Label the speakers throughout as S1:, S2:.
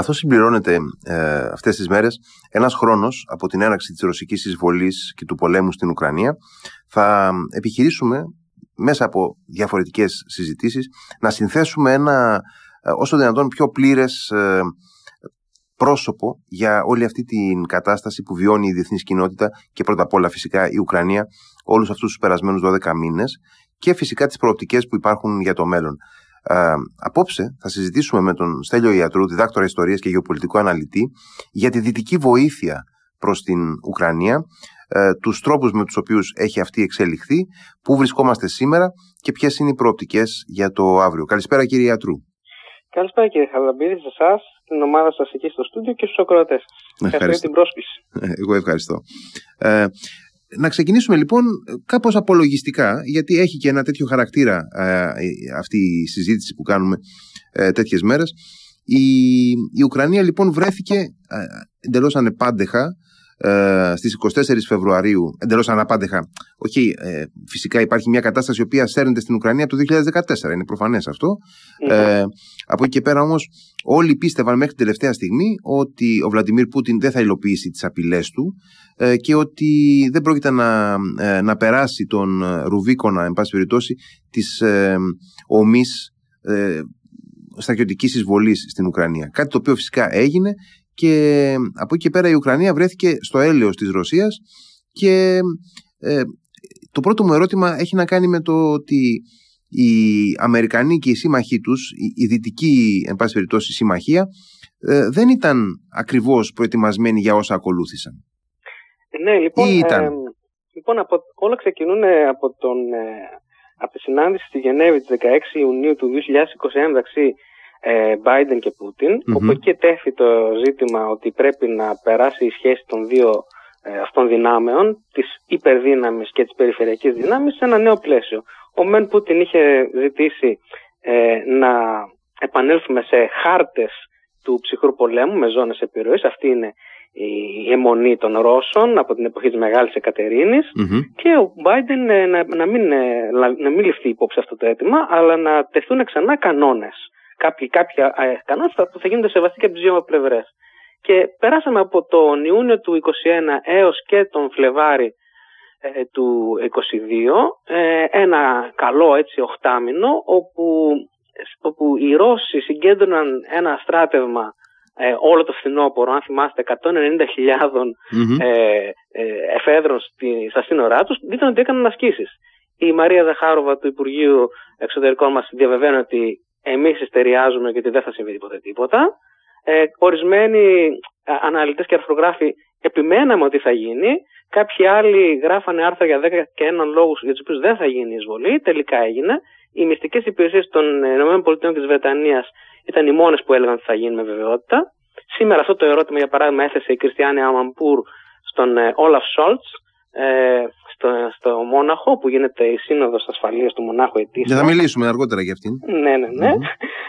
S1: Καθώς συμπληρώνεται ε, αυτές τις μέρες ένας χρόνος από την έναρξη της ρωσικής εισβολής και του πολέμου στην Ουκρανία θα επιχειρήσουμε μέσα από διαφορετικές συζητήσεις να συνθέσουμε ένα ε, όσο δυνατόν πιο πλήρες ε, πρόσωπο για όλη αυτή την κατάσταση που βιώνει η διεθνής κοινότητα και πρώτα απ' όλα φυσικά η Ουκρανία όλους αυτούς τους περασμένους 12 μήνες και φυσικά τις προοπτικές που υπάρχουν για το μέλλον. Ε, απόψε θα συζητήσουμε με τον Στέλιο Ιατρού, διδάκτορα Ιστορίας και γεωπολιτικό αναλυτή, για τη δυτική βοήθεια προς την Ουκρανία, ε, τους τρόπους με τους οποίους έχει αυτή εξελιχθεί, πού βρισκόμαστε σήμερα και ποιες είναι οι προοπτικές για το αύριο. Καλησπέρα κύριε Ιατρού.
S2: Καλησπέρα κύριε Χαλαμπίδη, σε εσάς, την ομάδα σας εκεί στο στούντιο και στους ακροατές. Ευχαριστώ για την πρόσκληση.
S1: Ε, εγώ ευχαριστώ. Ε, να ξεκινήσουμε λοιπόν κάπως απολογιστικά, γιατί έχει και ένα τέτοιο χαρακτήρα ε, αυτή η συζήτηση που κάνουμε ε, τέτοιες μέρες. Η, η Ουκρανία λοιπόν βρέθηκε ε, εντελώς ανεπάντεχα ε, στις 24 Φεβρουαρίου, εντελώς αναπάντεχα. Όχι, ε, φυσικά υπάρχει μια κατάσταση η οποία σέρνεται στην Ουκρανία από το 2014, είναι προφανές Ε, από εκεί και πέρα όμως όλοι πίστευαν μέχρι την τελευταία στιγμή ότι ο Βλαντιμίρ Πούτιν δεν θα υλοποιήσει τις απειλές του ε, και ότι δεν πρόκειται να, ε, να περάσει τον Ρουβίκονα, εν πάση περιπτώσει, της ε, ομής ε, στρατιωτικής εισβολής στην Ουκρανία. Κάτι το οποίο φυσικά έγινε και από εκεί και πέρα η Ουκρανία βρέθηκε στο έλεος της Ρωσίας και ε, το πρώτο μου ερώτημα έχει να κάνει με το ότι οι Αμερικανοί και οι σύμμαχοί τους, η, δυτική εν πάση περιπτώσει συμμαχία, ε, δεν ήταν ακριβώς προετοιμασμένοι για όσα ακολούθησαν.
S2: Ναι, λοιπόν, ήταν; Ε, λοιπόν από, όλα ξεκινούν από, τον, από τη συνάντηση στη Γενέβη της 16 Ιουνίου του 2021 μεταξύ ε, Biden και Πούτιν, mm-hmm. όπου εκεί τέθη το ζήτημα ότι πρέπει να περάσει η σχέση των δύο ε, αυτών δυνάμεων, της υπερδύναμης και της περιφερειακής δύναμης, σε ένα νέο πλαίσιο. Ο Μεν Πούτιν είχε ζητήσει ε, να επανέλθουμε σε χάρτες του ψυχρού πολέμου με ζώνες επιρροής. Αυτή είναι η αιμονή των Ρώσων από την εποχή της Μεγάλης και ο Biden ε, να, να, μην, ε, να μην ληφθεί υπόψη αυτό το αίτημα αλλά να τεθούν ξανά κανόνες κάποιοι, κάποια ε, κανόνες που θα γίνονται σεβαστοί και από τις δύο πλευρές. Και περάσαμε από τον Ιούνιο του 2021 έως και τον Φλεβάρι ε, του 2022 ε, ένα καλό έτσι οχτάμινο όπου, όπου οι Ρώσοι συγκέντρωναν ένα στράτευμα ε, όλο το φθινόπωρο, αν θυμάστε, 190.000 mm-hmm. ε, εφέδρων στη, στα σύνορά τους, δείτε ότι έκαναν ασκήσεις. Η Μαρία Δεχάροβα του Υπουργείου Εξωτερικών μας διαβεβαίνει ότι εμείς ιστεριάζουμε γιατί δεν θα συμβεί τίποτα τίποτα. Ε, ορισμένοι αναλυτές και αρθρογράφοι επιμέναμε ότι θα γίνει. Κάποιοι άλλοι γράφανε άρθρα για 10 και έναν λόγους για τους οποίους δεν θα γίνει η εισβολή. Τελικά έγινε. Οι μυστικές υπηρεσίες των ΗΠΑ και της Βρετανίας ήταν οι μόνες που έλεγαν ότι θα γίνει με βεβαιότητα. Σήμερα αυτό το ερώτημα, για παράδειγμα, έθεσε η Κριστιανή Αμαμπούρ στον Όλαφ Σόλτς, ε, στο, στο Μόναχο που γίνεται η Σύνοδος Ασφαλείας του Μονάχου ετήσια.
S1: Για θα μιλήσουμε αργότερα για αυτήν.
S2: Ναι, ναι, ναι.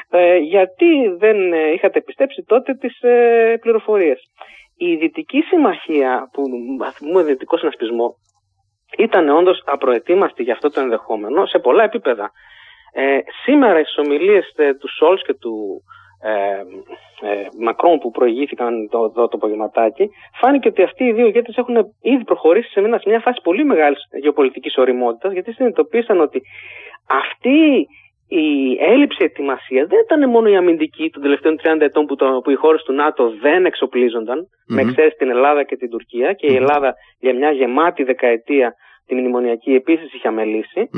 S2: Ε, γιατί δεν ε, είχατε πιστέψει τότε τις ε, πληροφορίες. Η Δυτική Συμμαχία που αθυμούμε δυτικό συνασπισμό ήταν όντως απροετοίμαστη για αυτό το ενδεχόμενο σε πολλά επίπεδα. Ε, σήμερα οι ομιλίες ε, του Σόλς και του ε, ε, Μακρόν που προηγήθηκαν το, το, το απογευματάκι, φάνηκε ότι αυτοί οι δύο ηγέτες έχουν ήδη προχωρήσει σε μια, σε μια φάση πολύ μεγάλης γεωπολιτικής οριμότητας, γιατί συνειδητοποίησαν ότι αυτή η έλλειψη ετοιμασίας δεν ήταν μόνο η αμυντική των τελευταίων 30 ετών που, το, που οι χώρες του ΝΑΤΟ δεν εξοπλίζονταν, mm-hmm. με εξαίρεση την Ελλάδα και την Τουρκία, και η Ελλάδα για μια γεμάτη δεκαετία την μνημονιακή επίσης είχε αμελήσει.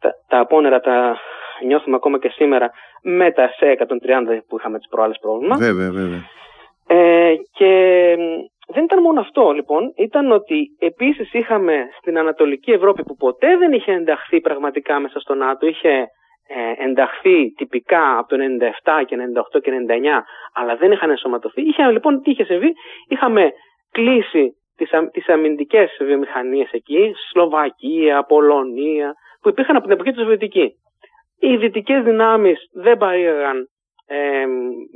S2: Τα, τα απόνερα τα νιώθουμε ακόμα και σήμερα με τα σε 130 που είχαμε τις προάλλες πρόβλημα.
S1: Βέβαια, βέβαια.
S2: Ε, και δεν ήταν μόνο αυτό λοιπόν, ήταν ότι επίσης είχαμε στην Ανατολική Ευρώπη που ποτέ δεν είχε ενταχθεί πραγματικά μέσα στο ΝΑΤΟ, είχε ε, ενταχθεί τυπικά από το 97 και 98 και 99, αλλά δεν είχαν ενσωματωθεί. Είχε, λοιπόν, τι είχε συμβεί, είχαμε κλείσει τις, τις αμυντικές βιομηχανίες εκεί, Σλοβακία, Πολωνία, που υπήρχαν από την εποχή του Σοβιετική οι δυτικές δυνάμεις δεν παρήγαγαν ε,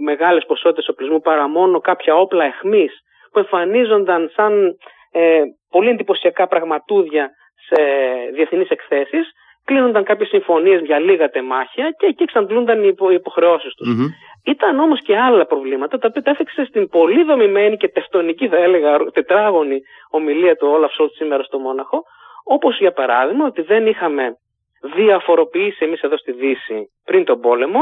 S2: μεγάλες ποσότητες οπλισμού παρά μόνο κάποια όπλα εχμής που εμφανίζονταν σαν ε, πολύ εντυπωσιακά πραγματούδια σε διεθνείς εκθέσεις κλείνονταν κάποιες συμφωνίες για λίγα τεμάχια και εκεί εξαντλούνταν οι υποχρεώσεις τους. Ήταν όμως και άλλα προβλήματα τα οποία τα έφεξε στην πολύ δομημένη και τεστονική, θα έλεγα, τετράγωνη ομιλία του Όλαφ Σόλτς σήμερα στο Μόναχο, όπως για παράδειγμα ότι δεν είχαμε διαφοροποιήσει εμείς εδώ στη Δύση πριν τον πόλεμο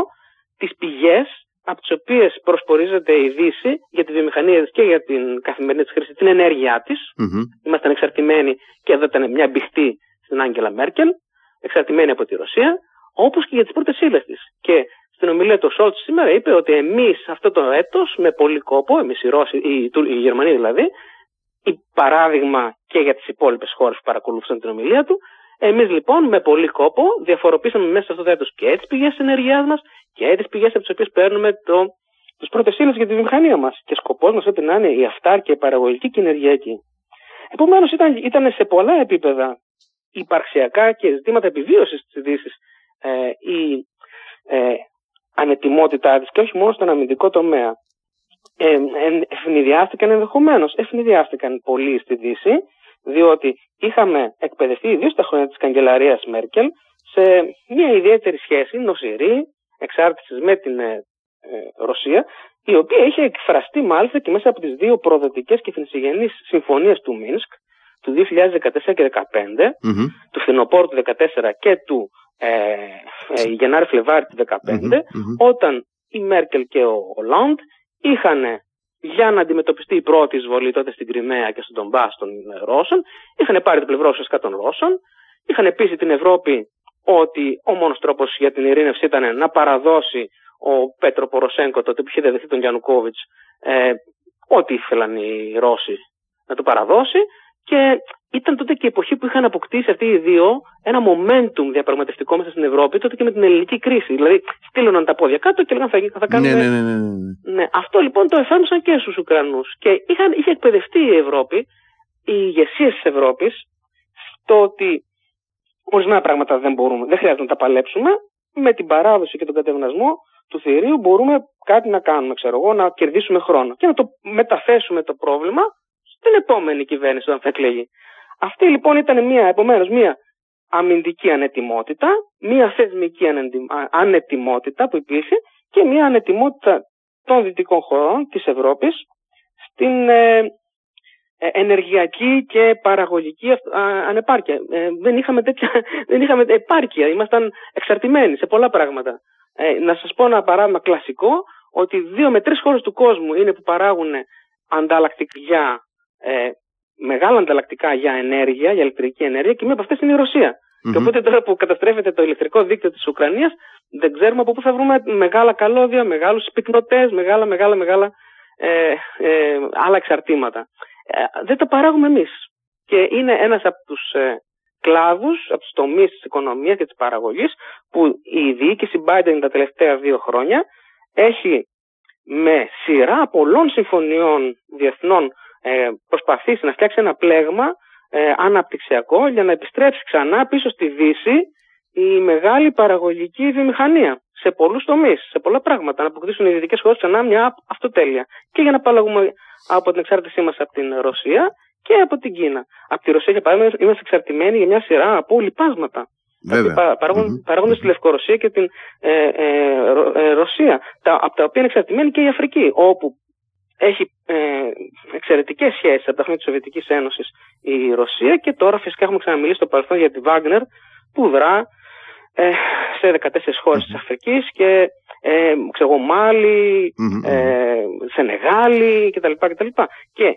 S2: τις πηγές από τις οποίες προσπορίζεται η Δύση για τη βιομηχανία της και για την καθημερινή της χρήση, την ενέργειά της. Mm-hmm. Ήμασταν εξαρτημένοι και εδώ ήταν μια μπιχτή στην Άγγελα Μέρκελ, εξαρτημένη από τη Ρωσία, όπως και για τις πρώτες ύλες της. Και στην ομιλία του Σόλτς σήμερα είπε ότι εμείς αυτό το έτος με πολύ κόπο, εμείς οι Ρώσοι, οι, οι Γερμανοί δηλαδή, η παράδειγμα και για τις υπόλοιπες χώρες που παρακολουθούν την ομιλία του, εμείς λοιπόν με πολύ κόπο διαφοροποίησαμε μέσα σε αυτό το έτος και τις πηγές ενέργειάς μας και τις πηγές από τις οποίες παίρνουμε το, τι πρώτε ύλε για τη βιομηχανία μας. Και σκοπός μας πρέπει να είναι η αυτάρκεια, η παραγωγική και η ενεργειακή. Επομένως ήταν, ήταν σε πολλά επίπεδα υπαρξιακά και ζητήματα επιβίωσης της Δύσης ε, η ε, ανετοιμότητά της και όχι μόνο στον αμυντικό τομέα. Ε, ευνηδιάστηκαν ενδεχομένως, ευνηδιάστηκαν πολύ στη Δύση, διότι είχαμε εκπαιδευτεί ιδίως στα χρόνια της καγκελαρίας Μέρκελ σε μια ιδιαίτερη σχέση νοσηρή, εξάρτησης με την ε, ε, Ρωσία, η οποία είχε εκφραστεί μάλιστα και μέσα από τις δύο προδοτικές και φινησιγενεί συμφωνίες του Μίνσκ του 2014 και 2015, του φθινοπόρου του 2014 και του ε, ε, Γενάρη-Φλεβάρη του 2015, όταν η Μέρκελ και ο Ολάντ είχαν για να αντιμετωπιστεί η πρώτη εισβολή τότε στην Κρυμαία και στον Τομπά των Ρώσων, είχαν πάρει το πλευρό ουσιαστικά των Ρώσων, είχαν πείσει την Ευρώπη ότι ο μόνος τρόπος για την ειρήνευση ήταν να παραδώσει ο Πέτρο Ποροσέγκο, τότε που είχε δεδεθεί τον Γιαννουκόβιτ, ε, ό,τι ήθελαν οι Ρώσοι να το παραδώσει. Και ήταν τότε και η εποχή που είχαν αποκτήσει αυτοί οι δύο ένα momentum διαπραγματευτικό μέσα στην Ευρώπη, τότε και με την ελληνική κρίση. Δηλαδή, στείλωναν τα πόδια κάτω και λέγανε θα, θα κάνουμε.
S1: Ναι, ναι, ναι, ναι,
S2: ναι. Αυτό λοιπόν το εφάρμοσαν και στους Ουκρανούς. Και είχαν, είχε εκπαιδευτεί η Ευρώπη, οι ηγεσίες της Ευρώπης, στο ότι ορισμένα πράγματα δεν μπορούμε, δεν χρειάζεται να τα παλέψουμε. Με την παράδοση και τον κατευνασμό του θηρίου μπορούμε κάτι να κάνουμε, ξέρω εγώ, να κερδίσουμε χρόνο και να το μεταθέσουμε το πρόβλημα στην επόμενη κυβέρνηση όταν θα εκλεγεί. Αυτή λοιπόν ήταν μια, επομένως, μια αμυντική ανετοιμότητα, μια θεσμική ανετοιμότητα που υπήρχε και μια ανετοιμότητα των δυτικών χωρών της Ευρώπης στην ε, ε, ενεργειακή και παραγωγική ανεπάρκεια. Ε, δεν, είχαμε τέτοια, δεν είχαμε επάρκεια, ήμασταν εξαρτημένοι σε πολλά πράγματα. να σας πω ένα παράδειγμα κλασικό, ότι δύο με τρεις χώρες του κόσμου είναι που παράγουν ανταλλακτικά ε, μεγάλα ανταλλακτικά για ενέργεια, για ηλεκτρική ενέργεια και μία από αυτές είναι η ρωσια Και οπότε τώρα που καταστρέφεται το ηλεκτρικό δίκτυο της Ουκρανίας, δεν ξέρουμε από πού θα βρούμε μεγάλα καλώδια, μεγάλους πυκνοτές, μεγάλα, μεγάλα, μεγάλα ε, ε, άλλα εξαρτήματα. Ε, δεν τα παράγουμε εμείς. Και είναι ένας από τους ε, κλάδους, από τους τομείς της οικονομίας και της παραγωγής, που η διοίκηση Biden τα τελευταία δύο χρόνια έχει με σειρά πολλών συμφωνιών διεθνών ε, προσπαθήσει να φτιάξει ένα πλέγμα ε, αναπτυξιακό για να επιστρέψει ξανά πίσω στη Δύση η μεγάλη παραγωγική βιομηχανία σε πολλούς τομείς, σε πολλά πράγματα. Να αποκτήσουν οι δυτικές χώρες ξανά μια αυτοτέλεια. Και για να απαλλαγούμε από την εξάρτησή μας από την Ρωσία και από την Κίνα. Από τη Ρωσία, για παράδειγμα, είμαστε εξαρτημένοι για μια σειρά από λοιπάσματα. Παράγονται στη Λευκορωσία και την ε, ε, ε, Ρωσία, τα, από τα οποία είναι εξαρτημένοι και η Αφρική, όπου έχει ε, εξαιρετικές σχέσεις από τα χρόνια της Σοβιετικής Ένωσης η Ρωσία και τώρα φυσικά έχουμε ξαναμιλήσει στο παρελθόν για τη Βάγνερ που δρά ε, σε 14 χώρες της Αφρικής και ε, ξέρω Μάλι, ε, Σενεγάλη κτλ. κτλ. Και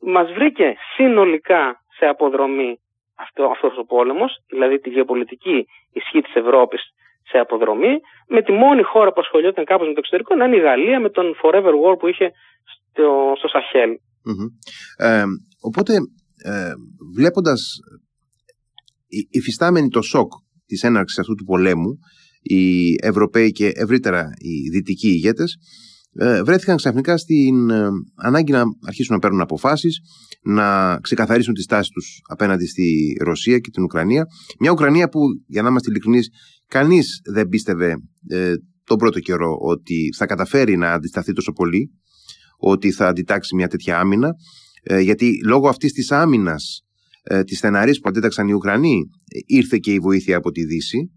S2: μας βρήκε συνολικά σε αποδρομή αυτό, αυτός ο πόλεμος, δηλαδή τη γεωπολιτική ισχύ της Ευρώπης σε αποδρομή, με τη μόνη χώρα που ασχολιόταν κάπως με το εξωτερικό να είναι η Γαλλία με τον Forever War που είχε στο, στο Σαχέλ.
S1: Ε, οπότε, ε, βλέποντας υφιστάμενοι το σοκ της έναρξης αυτού του πολέμου, οι Ευρωπαίοι και ευρύτερα οι δυτικοί ηγέτες ε, βρέθηκαν ξαφνικά στην ε, ανάγκη να αρχίσουν να παίρνουν αποφάσεις, να ξεκαθαρίσουν τη στάση τους απέναντι στη Ρωσία και την Ουκρανία. Μια Ουκρανία που, για να είμαστε ειλικρινείς, κανείς δεν πίστευε ε, τον πρώτο καιρό ότι θα καταφέρει να αντισταθεί τόσο πολύ, ότι θα αντιτάξει μια τέτοια άμυνα, ε, γιατί λόγω αυτής της άμυνας ε, της στεναρής που αντέταξαν οι Ουκρανοί, ήρθε και η βοήθεια από τη Δύση.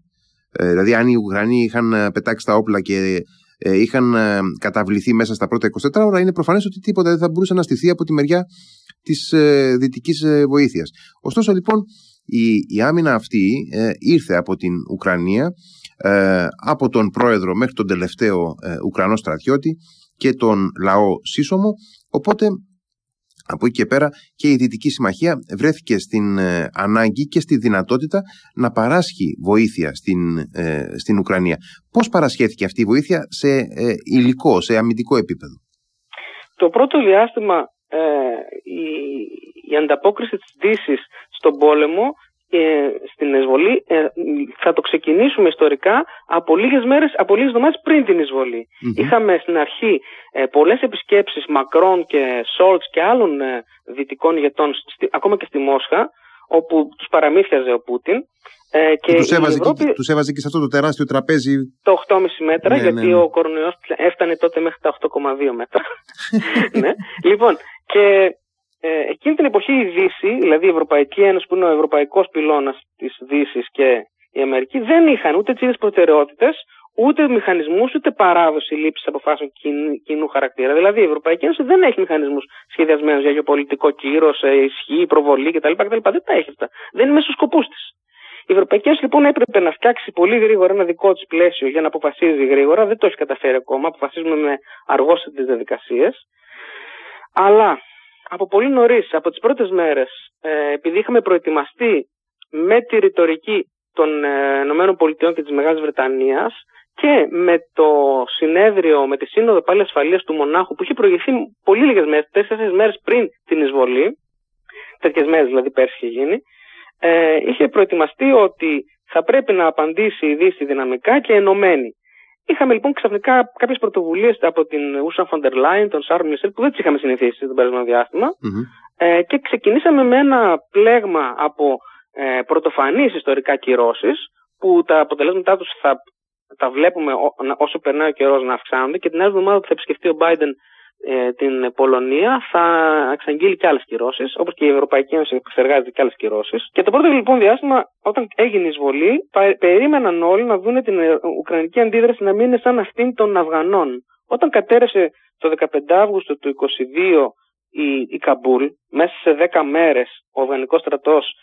S1: Ε, δηλαδή, αν οι Ουκρανοί είχαν ε, πετάξει τα όπλα και ε, είχαν ε, καταβληθεί μέσα στα πρώτα 24 ώρα, είναι προφανές ότι τίποτα δεν θα μπορούσε να στηθεί από τη μεριά της ε, δυτικής βοήθειας. Ωστόσο, λοιπόν, η, η άμυνα αυτή ήρθε από την Ουκρανία, από τον πρόεδρο μέχρι τον τελευταίο Ουκρανό στρατιώτη και τον λαό σύσσωμο. Οπότε από εκεί και πέρα και η Δυτική Συμμαχία βρέθηκε στην ε, ανάγκη και στη δυνατότητα να παράσχει βοήθεια στην, ε, στην Ουκρανία. Πώς παρασχέθηκε αυτή η βοήθεια σε ε, υλικό, σε αμυντικό επίπεδο;
S2: Το πρώτο διάστημα η, η ανταπόκριση της Δύσης στον πόλεμο ε, στην εισβολή ε, θα το ξεκινήσουμε ιστορικά από λίγες μέρες, από λίγες εβδομάδες πριν την εισβολη Είχαμε στην αρχή ε, πολλές επισκέψεις Μακρόν και Σόλτς και άλλων ε, δυτικών ηγετών ακόμα και στη Μόσχα όπου τους παραμύθιαζε ο Πούτιν
S1: ε, και τους έβαζε, Ευρώπη... και, τους έβαζε και σε αυτό το τεράστιο τραπέζι.
S2: Το 8,5 μέτρα, ναι, γιατί ναι, ναι. ο κορονοϊός έφτανε τότε μέχρι τα 8,2 μέτρα. ναι. Λοιπόν, και ε, εκείνη την εποχή η Δύση, δηλαδή η Ευρωπαϊκή Ένωση που είναι ο ευρωπαϊκός πυλώνας της Δύσης και η Αμερική, δεν είχαν ούτε τι ίδιε προτεραιότητες, ούτε μηχανισμούς, ούτε παράδοση λήψης αποφάσεων κοινού χαρακτήρα. Δηλαδή η Ευρωπαϊκή Ένωση δεν έχει μηχανισμούς σχεδιασμένους για γεωπολιτικό κύρο, ισχύ, προβολή κτλ. κτλ. Δεν τα έχει αυτά. Δεν είναι μέσα στους σκοπούς της. Η Ευρωπαϊκή Ένωση λοιπόν έπρεπε να φτιάξει πολύ γρήγορα ένα δικό της πλαίσιο για να αποφασίζει γρήγορα. Δεν το έχει καταφέρει ακόμα. Αποφασίζουμε με αργότερε διαδικασίες. Αλλά από πολύ νωρίς, από τις πρώτες μέρες, ε, επειδή είχαμε προετοιμαστεί με τη ρητορική των ε, ΗΠΑ και της Μεγάλης Βρετανίας και με το συνέδριο, με τη Σύνοδο πάλι ασφαλείας του Μονάχου που είχε προηγηθεί πολύ λίγες μέρες, τέσσερι μέρες πριν την εισβολή, τέτοιες μέρες δηλαδή πέρσι είχε γίνει, ε, είχε προετοιμαστεί ότι θα πρέπει να απαντήσει η Δύση δυναμικά και ενωμένη. Είχαμε λοιπόν ξαφνικά κάποιες πρωτοβουλίες από την Ούσαν Φοντερ Λάιν, τον Σάρων Μισελ, που δεν τις είχαμε συνηθίσει το περασμένο διάστημα. Ε, και ξεκινήσαμε με ένα πλέγμα από ε, πρωτοφανείς ιστορικά κυρώσεις, που τα αποτελέσματά τους θα τα βλέπουμε όσο περνάει ο καιρός να αυξάνονται και την άλλη εβδομάδα που θα επισκεφτεί ο Biden ε, την Πολωνία θα εξαγγείλει και άλλες κυρώσεις, όπως και η Ευρωπαϊκή Ένωση εξεργάζεται και άλλες κυρώσεις. Και το πρώτο λοιπόν διάστημα, όταν έγινε η εισβολή, περίμεναν όλοι να δουν την ε, Ουκρανική αντίδραση να μην είναι σαν αυτήν των Αφγανών. Όταν κατέρευσε το 15 Αύγουστο του 2022 η, η Καμπούλ, μέσα σε 10 μέρες ο Αφγανικός στρατός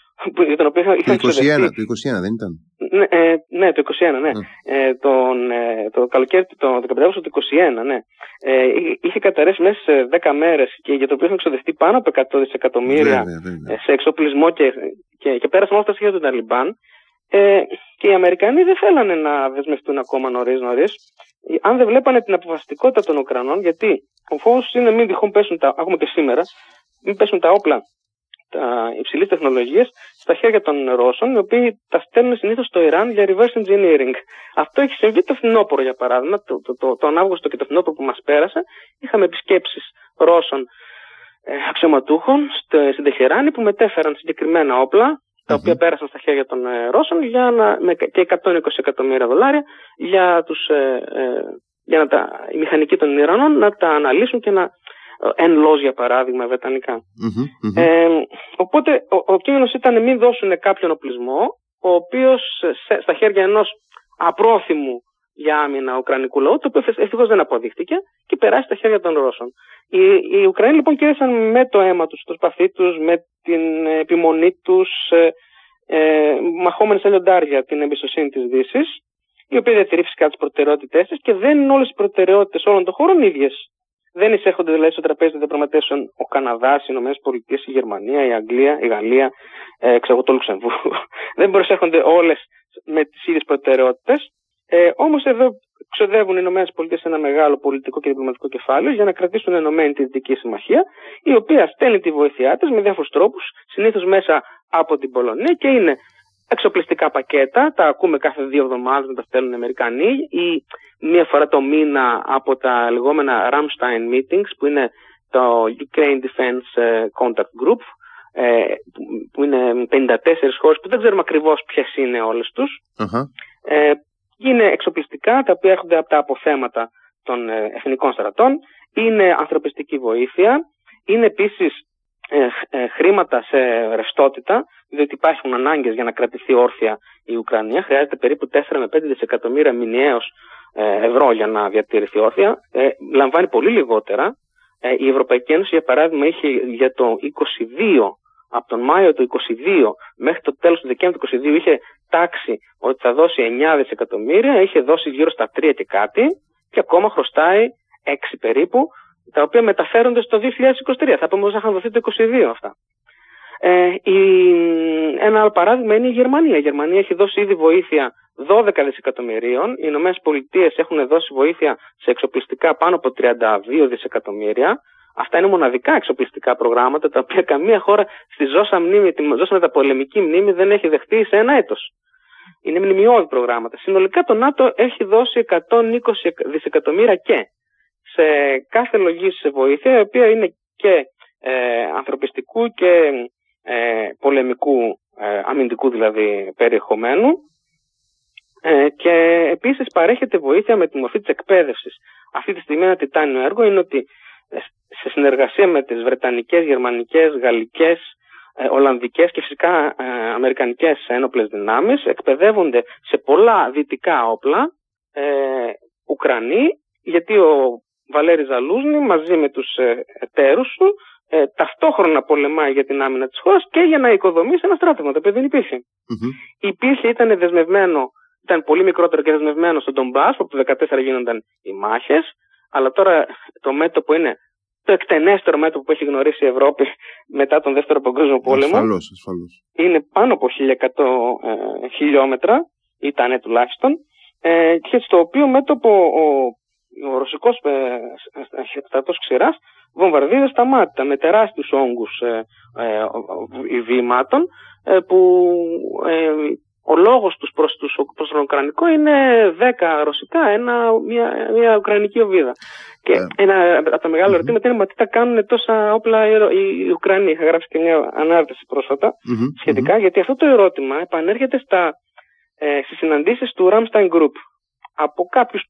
S1: για τον οποίο είχαν το 21, το 21 δεν ήταν;
S2: Ναι, ε, ναι το 21, ναι. Mm. Ε, τον, ε, το καλοκαίρι, το 15 του 21, ναι. Ε, είχε καταρρεύσει μέσα σε 10 μέρες και για το οποίο είχαν ξοδευτεί πάνω από 100 δισεκατομμύρια ε, σε εξοπλισμό και, και, και πέρασαν όλα τα σχέδια του Ταλιμπάν. Ε, και οι Αμερικανοί δεν θέλανε να δεσμευτούν ακόμα νωρίς νωρίς. Αν δεν βλέπανε την αποφασιστικότητα των Ουκρανών, γιατί ο φόβος είναι μην τυχόν πέσουν τα, ακόμα και σήμερα, μην πέσουν τα όπλα υψηλής τεχνολογίας στα χέρια των Ρώσων, οι οποίοι τα στέλνουν συνήθως στο Ιράν για reverse engineering. Αυτό έχει συμβεί το φθινόπωρο, για παράδειγμα, το, το, το, τον Αύγουστο και το φθινόπωρο που μας πέρασε. Είχαμε επισκέψεις Ρώσων ε, αξιωματούχων στην Τεχεράνη που μετέφεραν συγκεκριμένα όπλα, τα οποία πέρασαν στα χέρια των ε, Ρώσων για να, με, και 120 εκατομμύρια δολάρια για, τους, ε, ε, για να τα, οι μηχανικοί των Ιρανών να τα αναλύσουν και να εν λόγ για παράδειγμα βρετανικα Ε, οπότε ο, ο κίνδυνος ήταν μην δώσουν κάποιον οπλισμό ο οποίος στα χέρια ενός απρόθυμου για άμυνα ουκρανικού λαού, το οποίο ευτυχώς δεν αποδείχτηκε και περάσει στα χέρια των Ρώσων. Οι, οι Ουκρανοί λοιπόν κέρδισαν με το αίμα τους, το σπαθί τους, με την επιμονή τους, ε, ε, μαχόμενοι σε λιοντάρια την εμπιστοσύνη της Δύσης, η οποία διατηρεί φυσικά τις προτεραιότητές της και δεν είναι όλες οι προτεραιότητες όλων των χωρών ίδιες. Δεν εισέχονται δηλαδή στο τραπέζι των διαπραγματεύσεων ο Καναδάς, οι Ηνωμένες Πολιτείες, η Γερμανία, η Αγγλία, η Γαλλία, ε, ξέρω το Λουξεμβούργο. Δεν προσέχονται όλες με τις ίδιες προτεραιότητες. Ε, Όμως εδώ ξοδεύουν οι Ηνωμένες Πολιτείες ένα μεγάλο πολιτικό και διπλωματικό κεφάλαιο για να κρατήσουν ενωμένη τη Δυτική Συμμαχία, η οποία στέλνει τη βοήθειά της με διάφορους τρόπους, συνήθως μέσα από την Πολωνία και είναι εξοπλιστικά πακέτα, τα ακούμε κάθε δύο εβδομάδες να τα στέλνουν οι Αμερικανοί ή μία φορά το μήνα από τα λεγόμενα Ramstein meetings που είναι το Ukraine Defense ε, Contact Group ε, που είναι 54 χώρες που δεν ξέρουμε ακριβώς ποιες είναι όλες τους. Ε, είναι εξοπλιστικά τα οποία έρχονται από τα αποθέματα των εθνικών στρατών. Είναι ανθρωπιστική βοήθεια. Είναι επίσης ε, ε, χρήματα σε ρευστότητα, διότι υπάρχουν ανάγκες για να κρατηθεί όρθια η Ουκρανία. Χρειάζεται περίπου 4 με 5 δισεκατομμύρια μηνιαίως ε, ευρώ για να διατηρηθεί όρθια. Ε, λαμβάνει πολύ λιγότερα. Ε, η Ευρωπαϊκή Ένωση, για παράδειγμα, είχε για το 22 από τον Μάιο του 22 μέχρι το τέλος του Δεκέμβρη του 22 είχε τάξει ότι θα δώσει 9 δισεκατομμύρια, είχε δώσει γύρω στα 3 και κάτι και ακόμα χρωστάει 6 περίπου, τα οποία μεταφέρονται στο 2023. Θα πούμε ότι θα είχαν δοθεί το 22 αυτά. Ε, η, ένα άλλο παράδειγμα είναι η Γερμανία. Η Γερμανία έχει δώσει ήδη βοήθεια 12 δισεκατομμυρίων. Οι Ηνωμένες Πολιτείες έχουν δώσει βοήθεια σε εξοπλιστικά πάνω από 32 δισεκατομμύρια. Αυτά είναι μοναδικά εξοπλιστικά προγράμματα τα οποία καμία χώρα στη ζώσα, μνήμη, τη ζώσα μεταπολεμική μνήμη δεν έχει δεχτεί σε ένα έτος. Είναι μνημειώδη προγράμματα. Συνολικά το ΝΑΤΟ έχει δώσει 120 δισεκατομμύρια και σε κάθε λογή σε βοήθεια, η οποία είναι και ε, ανθρωπιστικού και ε, πολεμικού, ε, αμυντικού δηλαδή περιεχομένου. Ε, και επίσης παρέχεται βοήθεια με τη μορφή της εκπαίδευσης. Αυτή τη στιγμή ένα τιτάνιο έργο είναι ότι σε συνεργασία με τις Βρετανικές, Γερμανικές, Γαλλικές, ε, Ολλανδικές και φυσικά ε, Αμερικανικές ένοπλες δυνάμεις εκπαιδεύονται σε πολλά δυτικά όπλα ε, Ουκρανοί γιατί ο Βαλέρη Ζαλούσνη μαζί με τους εταίρους του ταυτόχρονα πολεμάει για την άμυνα της χώρας και για να οικοδομήσει ένα στράτευμα το οποίο δεν υπήρχε. Mm-hmm. Υπήρχε, ήταν δεσμευμένο, ήταν πολύ μικρότερο και δεσμευμένο στον Ντομπάς όπου το 2014 γίνονταν οι μάχες αλλά τώρα το μέτωπο είναι το εκτενέστερο μέτωπο που έχει γνωρίσει η Ευρώπη μετά τον Δεύτερο Παγκόσμιο Πόλεμο.
S1: Ασφαλώς, ασφαλώς.
S2: Είναι πάνω από 1100 ε, χιλιόμετρα, ήταν τουλάχιστον, ε, και στο οποίο μέτωπο ο, ο ρωσικός ε, στρατός ξηράς βομβαρδίζει σταμάτητα με τεράστιους όγκους ε, ε, βήματων ε, που ο λόγος τους προς προς τον Ουκρανικό είναι 10 ρωσικά, ένα, μια, μια Ουκρανική οβίδα. Και yeah. Ε. ένα από τα μεγάλα ερωτήματα είναι μα τι τα κάνουν τόσα όπλα οι, οι Ουκρανοί. Είχα γράψει και μια ανάρτηση πρόσφατα σχετικα γιατί αυτό το ερώτημα επανέρχεται στα, ε, στις συναντήσεις του Ramstein Group από κάποιους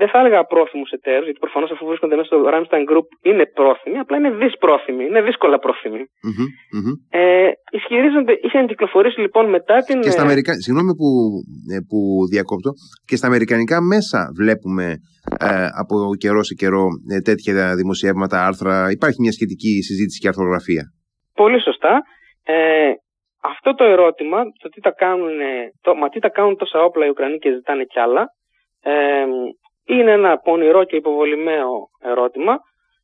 S2: δεν θα έλεγα πρόθυμου εταίρους, γιατί προφανώς αφού βρίσκονται μέσα στο Ramstein Group είναι πρόθυμοι, απλά είναι δυσπρόθυμοι, είναι δύσκολα πρόθυμοι. Mm-hmm, mm-hmm. Ε, ισχυρίζονται, είχαν κυκλοφορήσει λοιπόν μετά την.
S1: Και στα ε, Αμερικα... Συγγνώμη που, ε, που διακόπτω, και στα Αμερικανικά μέσα βλέπουμε ε, από καιρό σε καιρό ε, τέτοια δημοσιεύματα, άρθρα. Υπάρχει μια σχετική συζήτηση και αρθρογραφία.
S2: Πολύ σωστά. Ε, αυτό το ερώτημα, το τι τα κάνουν, το, μα τι τα κάνουν τόσα όπλα οι Ουκρανοί και ζητάνε κι άλλα, ε, είναι ένα πονηρό και υποβολημένο ερώτημα.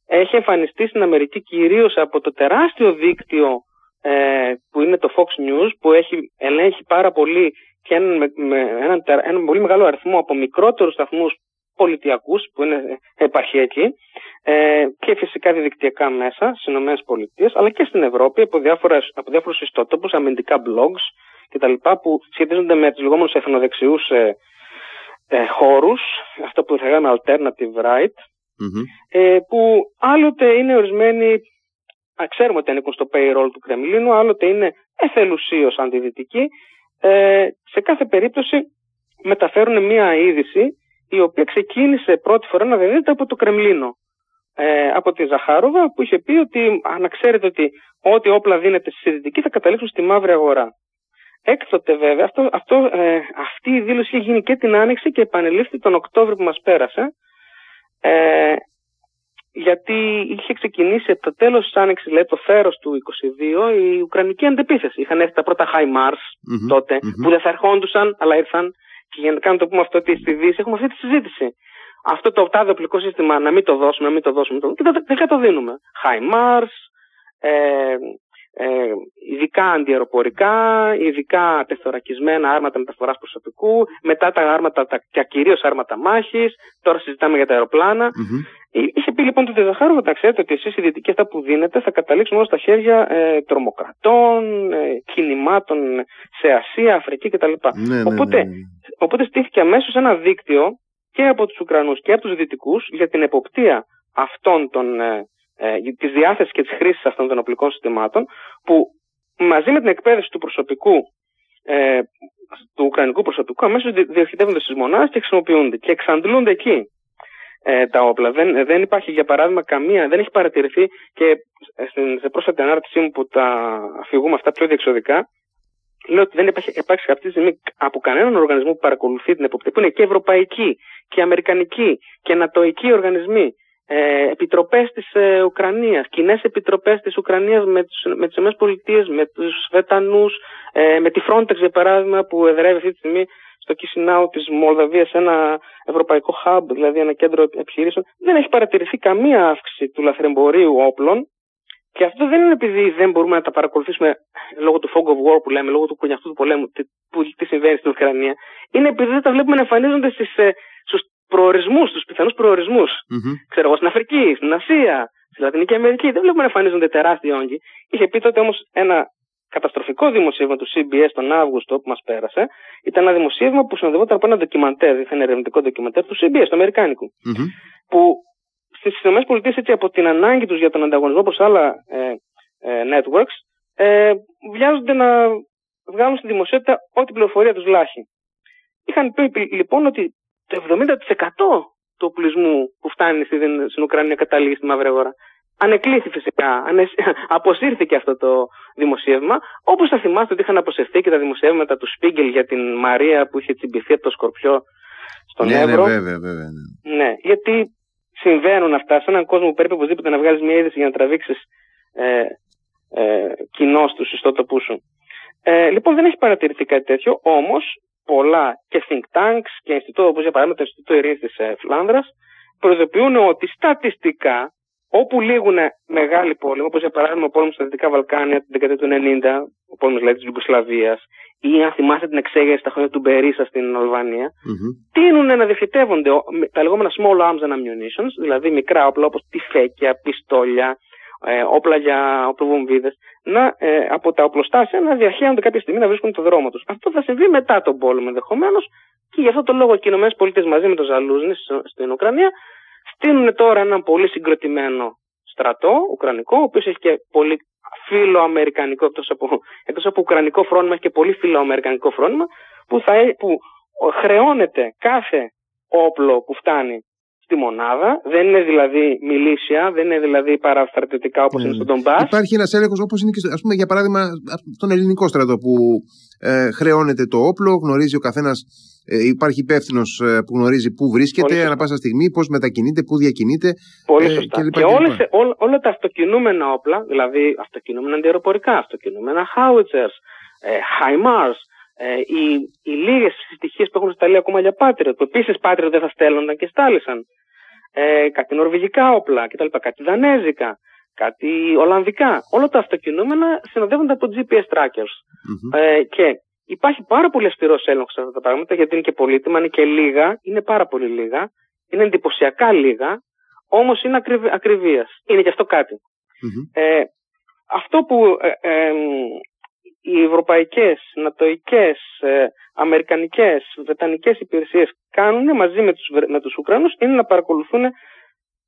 S2: Έχει εμφανιστεί στην Αμερική κυρίως από το τεράστιο δίκτυο ε, που είναι το Fox News που έχει ελέγχει πάρα πολύ και έναν, με, με έναν, έναν πολύ μεγάλο αριθμό από μικρότερους σταθμούς πολιτιακούς που είναι επαρχιακοί ε, και φυσικά διαδικτυακά μέσα στις ΗΠΑ αλλά και στην Ευρώπη από, διάφορες, από διάφορους ιστότοπους, αμυντικά blogs κτλ. που σχετίζονται με τους λεγόμενους εθνοδεξιούς ε, ε, χώρους, αυτό που θα λέγαμε alternative right, ε, που άλλοτε είναι ορισμένοι, α, ξέρουμε ότι ανήκουν στο payroll του Κρεμλίνου, άλλοτε είναι εθελουσίως αντιδυτικοί. Ε, σε κάθε περίπτωση μεταφέρουν μια είδηση η οποία ξεκίνησε πρώτη φορά να δίνεται από το Κρεμλίνο. Ε, από τη Ζαχάροβα που είχε πει ότι αν ξέρετε ότι ό,τι όπλα δίνεται στη Δυτική θα καταλήξουν στη μαύρη αγορά. Έκτοτε βέβαια, αυτό, αυτό, ε, αυτή η δήλωση είχε γίνει και την Άνοιξη και επανελήφθη τον Οκτώβριο που μας πέρασε. Ε, γιατί είχε ξεκινήσει από το τέλος της Άνοιξης, λέει, το θέρος του 22, η Ουκρανική αντεπίθεση. Είχαν έρθει τα πρώτα High Mars τοτε που δεν θα ερχόντουσαν, αλλά ήρθαν. Και για να κάνουμε το πούμε αυτό ότι στη Δύση έχουμε αυτή τη συζήτηση. Αυτό το τάδε οπλικό σύστημα να μην το δώσουμε, να μην το δώσουμε. Και δεν το δίνουμε. High Mars, ε, ε, ειδικά αντιεροπορικά, ειδικά τεθωρακισμένα άρματα μεταφοράς προσωπικού, μετά τα άρματα, τα, και κυρίως άρματα μάχης. Τώρα συζητάμε για τα αεροπλανα mm-hmm. Είχε πει λοιπόν το Τεζαχάροβα, να ξέρετε ότι εσείς οι δυτικοί αυτά που δίνετε θα καταλήξουν όλα στα χέρια ε, τρομοκρατών, ε, κινημάτων σε Ασία, Αφρική κτλ. Ναι, ναι, οπότε, ναι, ναι. οπότε στήθηκε αμέσως ένα δίκτυο και από τους Ουκρανούς και από τους Δυτικούς για την εποπτεία αυτών των ε, ε, τη διάθεσης και τη χρήση αυτών των οπλικών συστημάτων, που μαζί με την εκπαίδευση του προσωπικού, ε, του ουκρανικού προσωπικού, αμέσως διοχετεύονται στις μονάδες και χρησιμοποιούνται και εξαντλούνται εκεί. ε, τα όπλα. Δεν, δεν υπάρχει για παράδειγμα καμία, δεν έχει παρατηρηθεί και στην, σε πρόσφατη ανάρτησή μου που τα αφηγούμε αυτά πιο διεξοδικά, λέω ότι δεν υπάρχει, υπάρξει αυτή τη στιγμή από κανέναν οργανισμό που παρακολουθεί την εποπτεία, που είναι και ευρωπαϊκή και αμερικανική και νατοικοί οργανισμοί, ε, επιτροπές της ε, Ουκρανίας, κοινές επιτροπές της Ουκρανίας με, τους, με τις ΗΠΑ, με τους Βετανούς, ε, με τη Frontex για παράδειγμα που εδρεύει αυτή τη στιγμή στο Κισινάου της Μολδαβίας ένα ευρωπαϊκό hub, δηλαδή ένα κέντρο επιχειρήσεων, δεν έχει παρατηρηθεί καμία αύξηση του λαθρεμπορίου όπλων και αυτό δεν είναι επειδή δεν μπορούμε να τα παρακολουθήσουμε λόγω του fog of war που λέμε, λόγω του κουνιαχτού του πολέμου, τι, που, τι συμβαίνει στην Ουκρανία. Είναι επειδή δεν τα βλέπουμε να εμφανίζονται στις, ε, στους προορισμούς, στου πιθανούς προορισμούς. Mm-hmm. Ξέρω εγώ, στην Αφρική, στην Ασία, στη Λατινική Αμερική. Δεν βλέπουμε να εμφανίζονται τεράστιοι όγκοι. Είχε πει τότε όμως ένα καταστροφικό δημοσίευμα του CBS τον Αύγουστο που μας πέρασε. Ήταν ένα δημοσίευμα που συνοδευόταν από ένα ντοκιμαντέρ, ήταν ερευνητικό ντοκιμαντέρ του CBS, του Αμερικάνικου. Mm-hmm. Που στις ΗΠΑ έτσι από την ανάγκη τους για τον ανταγωνισμό προς άλλα ε, ε, networks, ε, βιάζονται να βγάλουν στη δημοσιότητα ό,τι πληροφορία τους λάχει. Είχαν πει λοιπόν ότι το 70% του οπλισμού που φτάνει στην Ουκρανία καταλήγει στη μαύρη αγορά. Ανεκλήθη φυσικά, αποσύρθηκε αυτό το δημοσίευμα. Όπως θα θυμάστε ότι είχαν αποσυρθεί και τα δημοσιεύματα του Σπίγκελ για την Μαρία που είχε τσιμπηθεί από το σκορπιό στον ναι, ναι Εύρο.
S1: Ναι, βέβαια, βέβαια.
S2: Ναι. ναι, γιατί συμβαίνουν αυτά σε έναν κόσμο που πρέπει οπωσδήποτε να βγάλει μια είδηση για να τραβήξεις ε, ε, κοινό του ιστότοπούς σου. Ε, λοιπόν, δεν έχει παρατηρηθεί κάτι τέτοιο, όμως πολλά και think tanks και Ινστιτούτο, όπως για παράδειγμα το Ινστιτούτο Ειρήνης της ε, Φλάνδρας, προειδοποιούν ότι στατιστικά όπου λήγουν μεγάλοι πόλεμοι, όπως για παράδειγμα ο πόλεμος στα Δυτικά Βαλκάνια την δεκαετία του 90, ο πόλεμος δηλαδή της Ιουγκοσλαβίας, ή αν θυμάστε την εξέγερση στα χρόνια του Μπερίσα στην Αλβανία, mm-hmm. τείνουν να διοχετεύονται τα λεγόμενα small arms and ammunitions, δηλαδή μικρά όπλα όπως τυφέκια, πιστόλια, ε, όπλα για οπλοβομβίδες, να, ε, από τα οπλοστάσια να διαχέονται κάποια στιγμή να βρίσκουν το δρόμο τους. Αυτό θα συμβεί μετά τον πόλεμο ενδεχομένως και γι' αυτό το λόγο και οι ΗΠΑ μαζί με τον Ζαλούζνη στην Ουκρανία στείλουν τώρα έναν πολύ συγκροτημένο στρατό ουκρανικό, ο οποίος έχει και πολύ φιλοαμερικανικό, εκτός από, εκτός από ουκρανικό φρόνημα, έχει και πολύ φιλοαμερικανικό φρόνημα, που, θα, που χρεώνεται κάθε όπλο που φτάνει στη μονάδα. Δεν είναι δηλαδή μιλήσια, δεν είναι δηλαδή παραστρατιωτικά όπως είναι ναι. στον Ντομπά.
S1: Υπάρχει ένας έλεγχος όπως είναι και, ας πούμε, για παράδειγμα, στον ελληνικό στρατό που ε, χρεώνεται το όπλο, γνωρίζει ο καθένας. Ε, υπάρχει υπεύθυνος ε, που γνωρίζει πού βρίσκεται ανά πάσα στιγμή, πώς μετακινείται, πού διακινείται.
S2: Πολύ ε, σωστά. Και, και, όλες, όλα, όλα τα αυτοκινούμενα όπλα, δηλαδή αυτοκινούμενα αντιεροπορικά, αυτοκινούμενα howitzers, ε, HIMARS, ε, οι, οι λίγες στοιχείες που έχουν σταλεί ακόμα για Patriot, που επίσης Patriot δεν θα στέλνονταν και στάλησαν. Ε, κάτι νορβηγικά όπλα κτλ. Κάτι δανέζικα, κάτι ολλανδικά. Όλα τα αυτοκινούμενα συνοδεύονται από GPS trackers. Ε, και υπάρχει πάρα πολύ αυστηρός έλεγχος σε αυτά τα πράγματα, γιατί είναι και πολύτιμα, είναι και λίγα, είναι πάρα πολύ λίγα, είναι εντυπωσιακά λίγα, όμως είναι ακριβία. Είναι και αυτό Ε, αυτό που ε, οι ευρωπαϊκές, νατοικές, ε, αμερικανικές, βρετανικές υπηρεσίες κάνουν μαζί με τους, με τους Ουκρανούς είναι να παρακολουθούν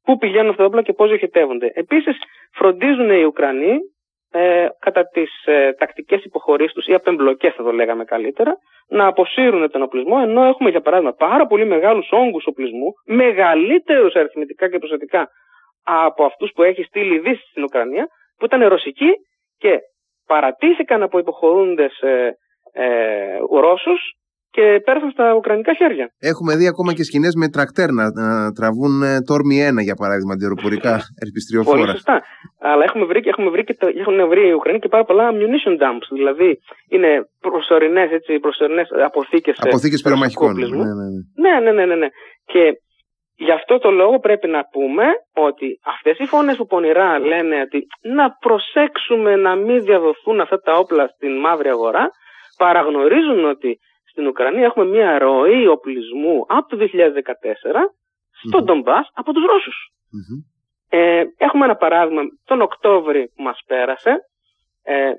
S2: πού πηγαίνουν αυτά τα όπλα και πώς διοχετεύονται. Επίσης φροντίζουν οι Ουκρανοί ε, κατά τις ε, τακτικές υποχωρήσεις τους ή απεμπλοκές θα το λέγαμε καλύτερα να αποσύρουν τον οπλισμό ενώ έχουμε για παράδειγμα πάρα πολύ μεγάλους όγκους οπλισμού μεγαλύτερους αριθμητικά και ποσοτικά από αυτούς που έχει στείλει η Δύση στην Ουκρανία που ήταν ρωσικοί και παρατήθηκαν από υποχωρούντες ε, ε, Ρώσους και πέρασαν στα ουκρανικά χέρια.
S1: Έχουμε δει ακόμα και σκηνές με τρακτέρ να, να τραβούν ε, τόρμη 1 για παράδειγμα, αντιεροπορικά ερπιστριοφόρα.
S2: Πολύ σωστά. Αλλά έχουμε βρει, έχουμε βρει και το, έχουν βρει οι Ουκρανοί και πάρα πολλά ammunition dumps. Δηλαδή είναι προσωρινές αποθήκες.
S1: Αποθήκες πυρομαχικών. Ναι ναι
S2: ναι. ναι, ναι, ναι, ναι, ναι. Και Γι' αυτό το λόγο πρέπει να πούμε ότι αυτές οι φωνές που πονηρά λένε ότι να προσέξουμε να μην διαδοθούν αυτά τα όπλα στην μαύρη αγορά παραγνωρίζουν ότι στην Ουκρανία έχουμε μια ροή οπλισμού από το 2014 στον mm από τους ρωσους Ε, έχουμε ένα παράδειγμα. Τον Οκτώβρη που μας πέρασε ε,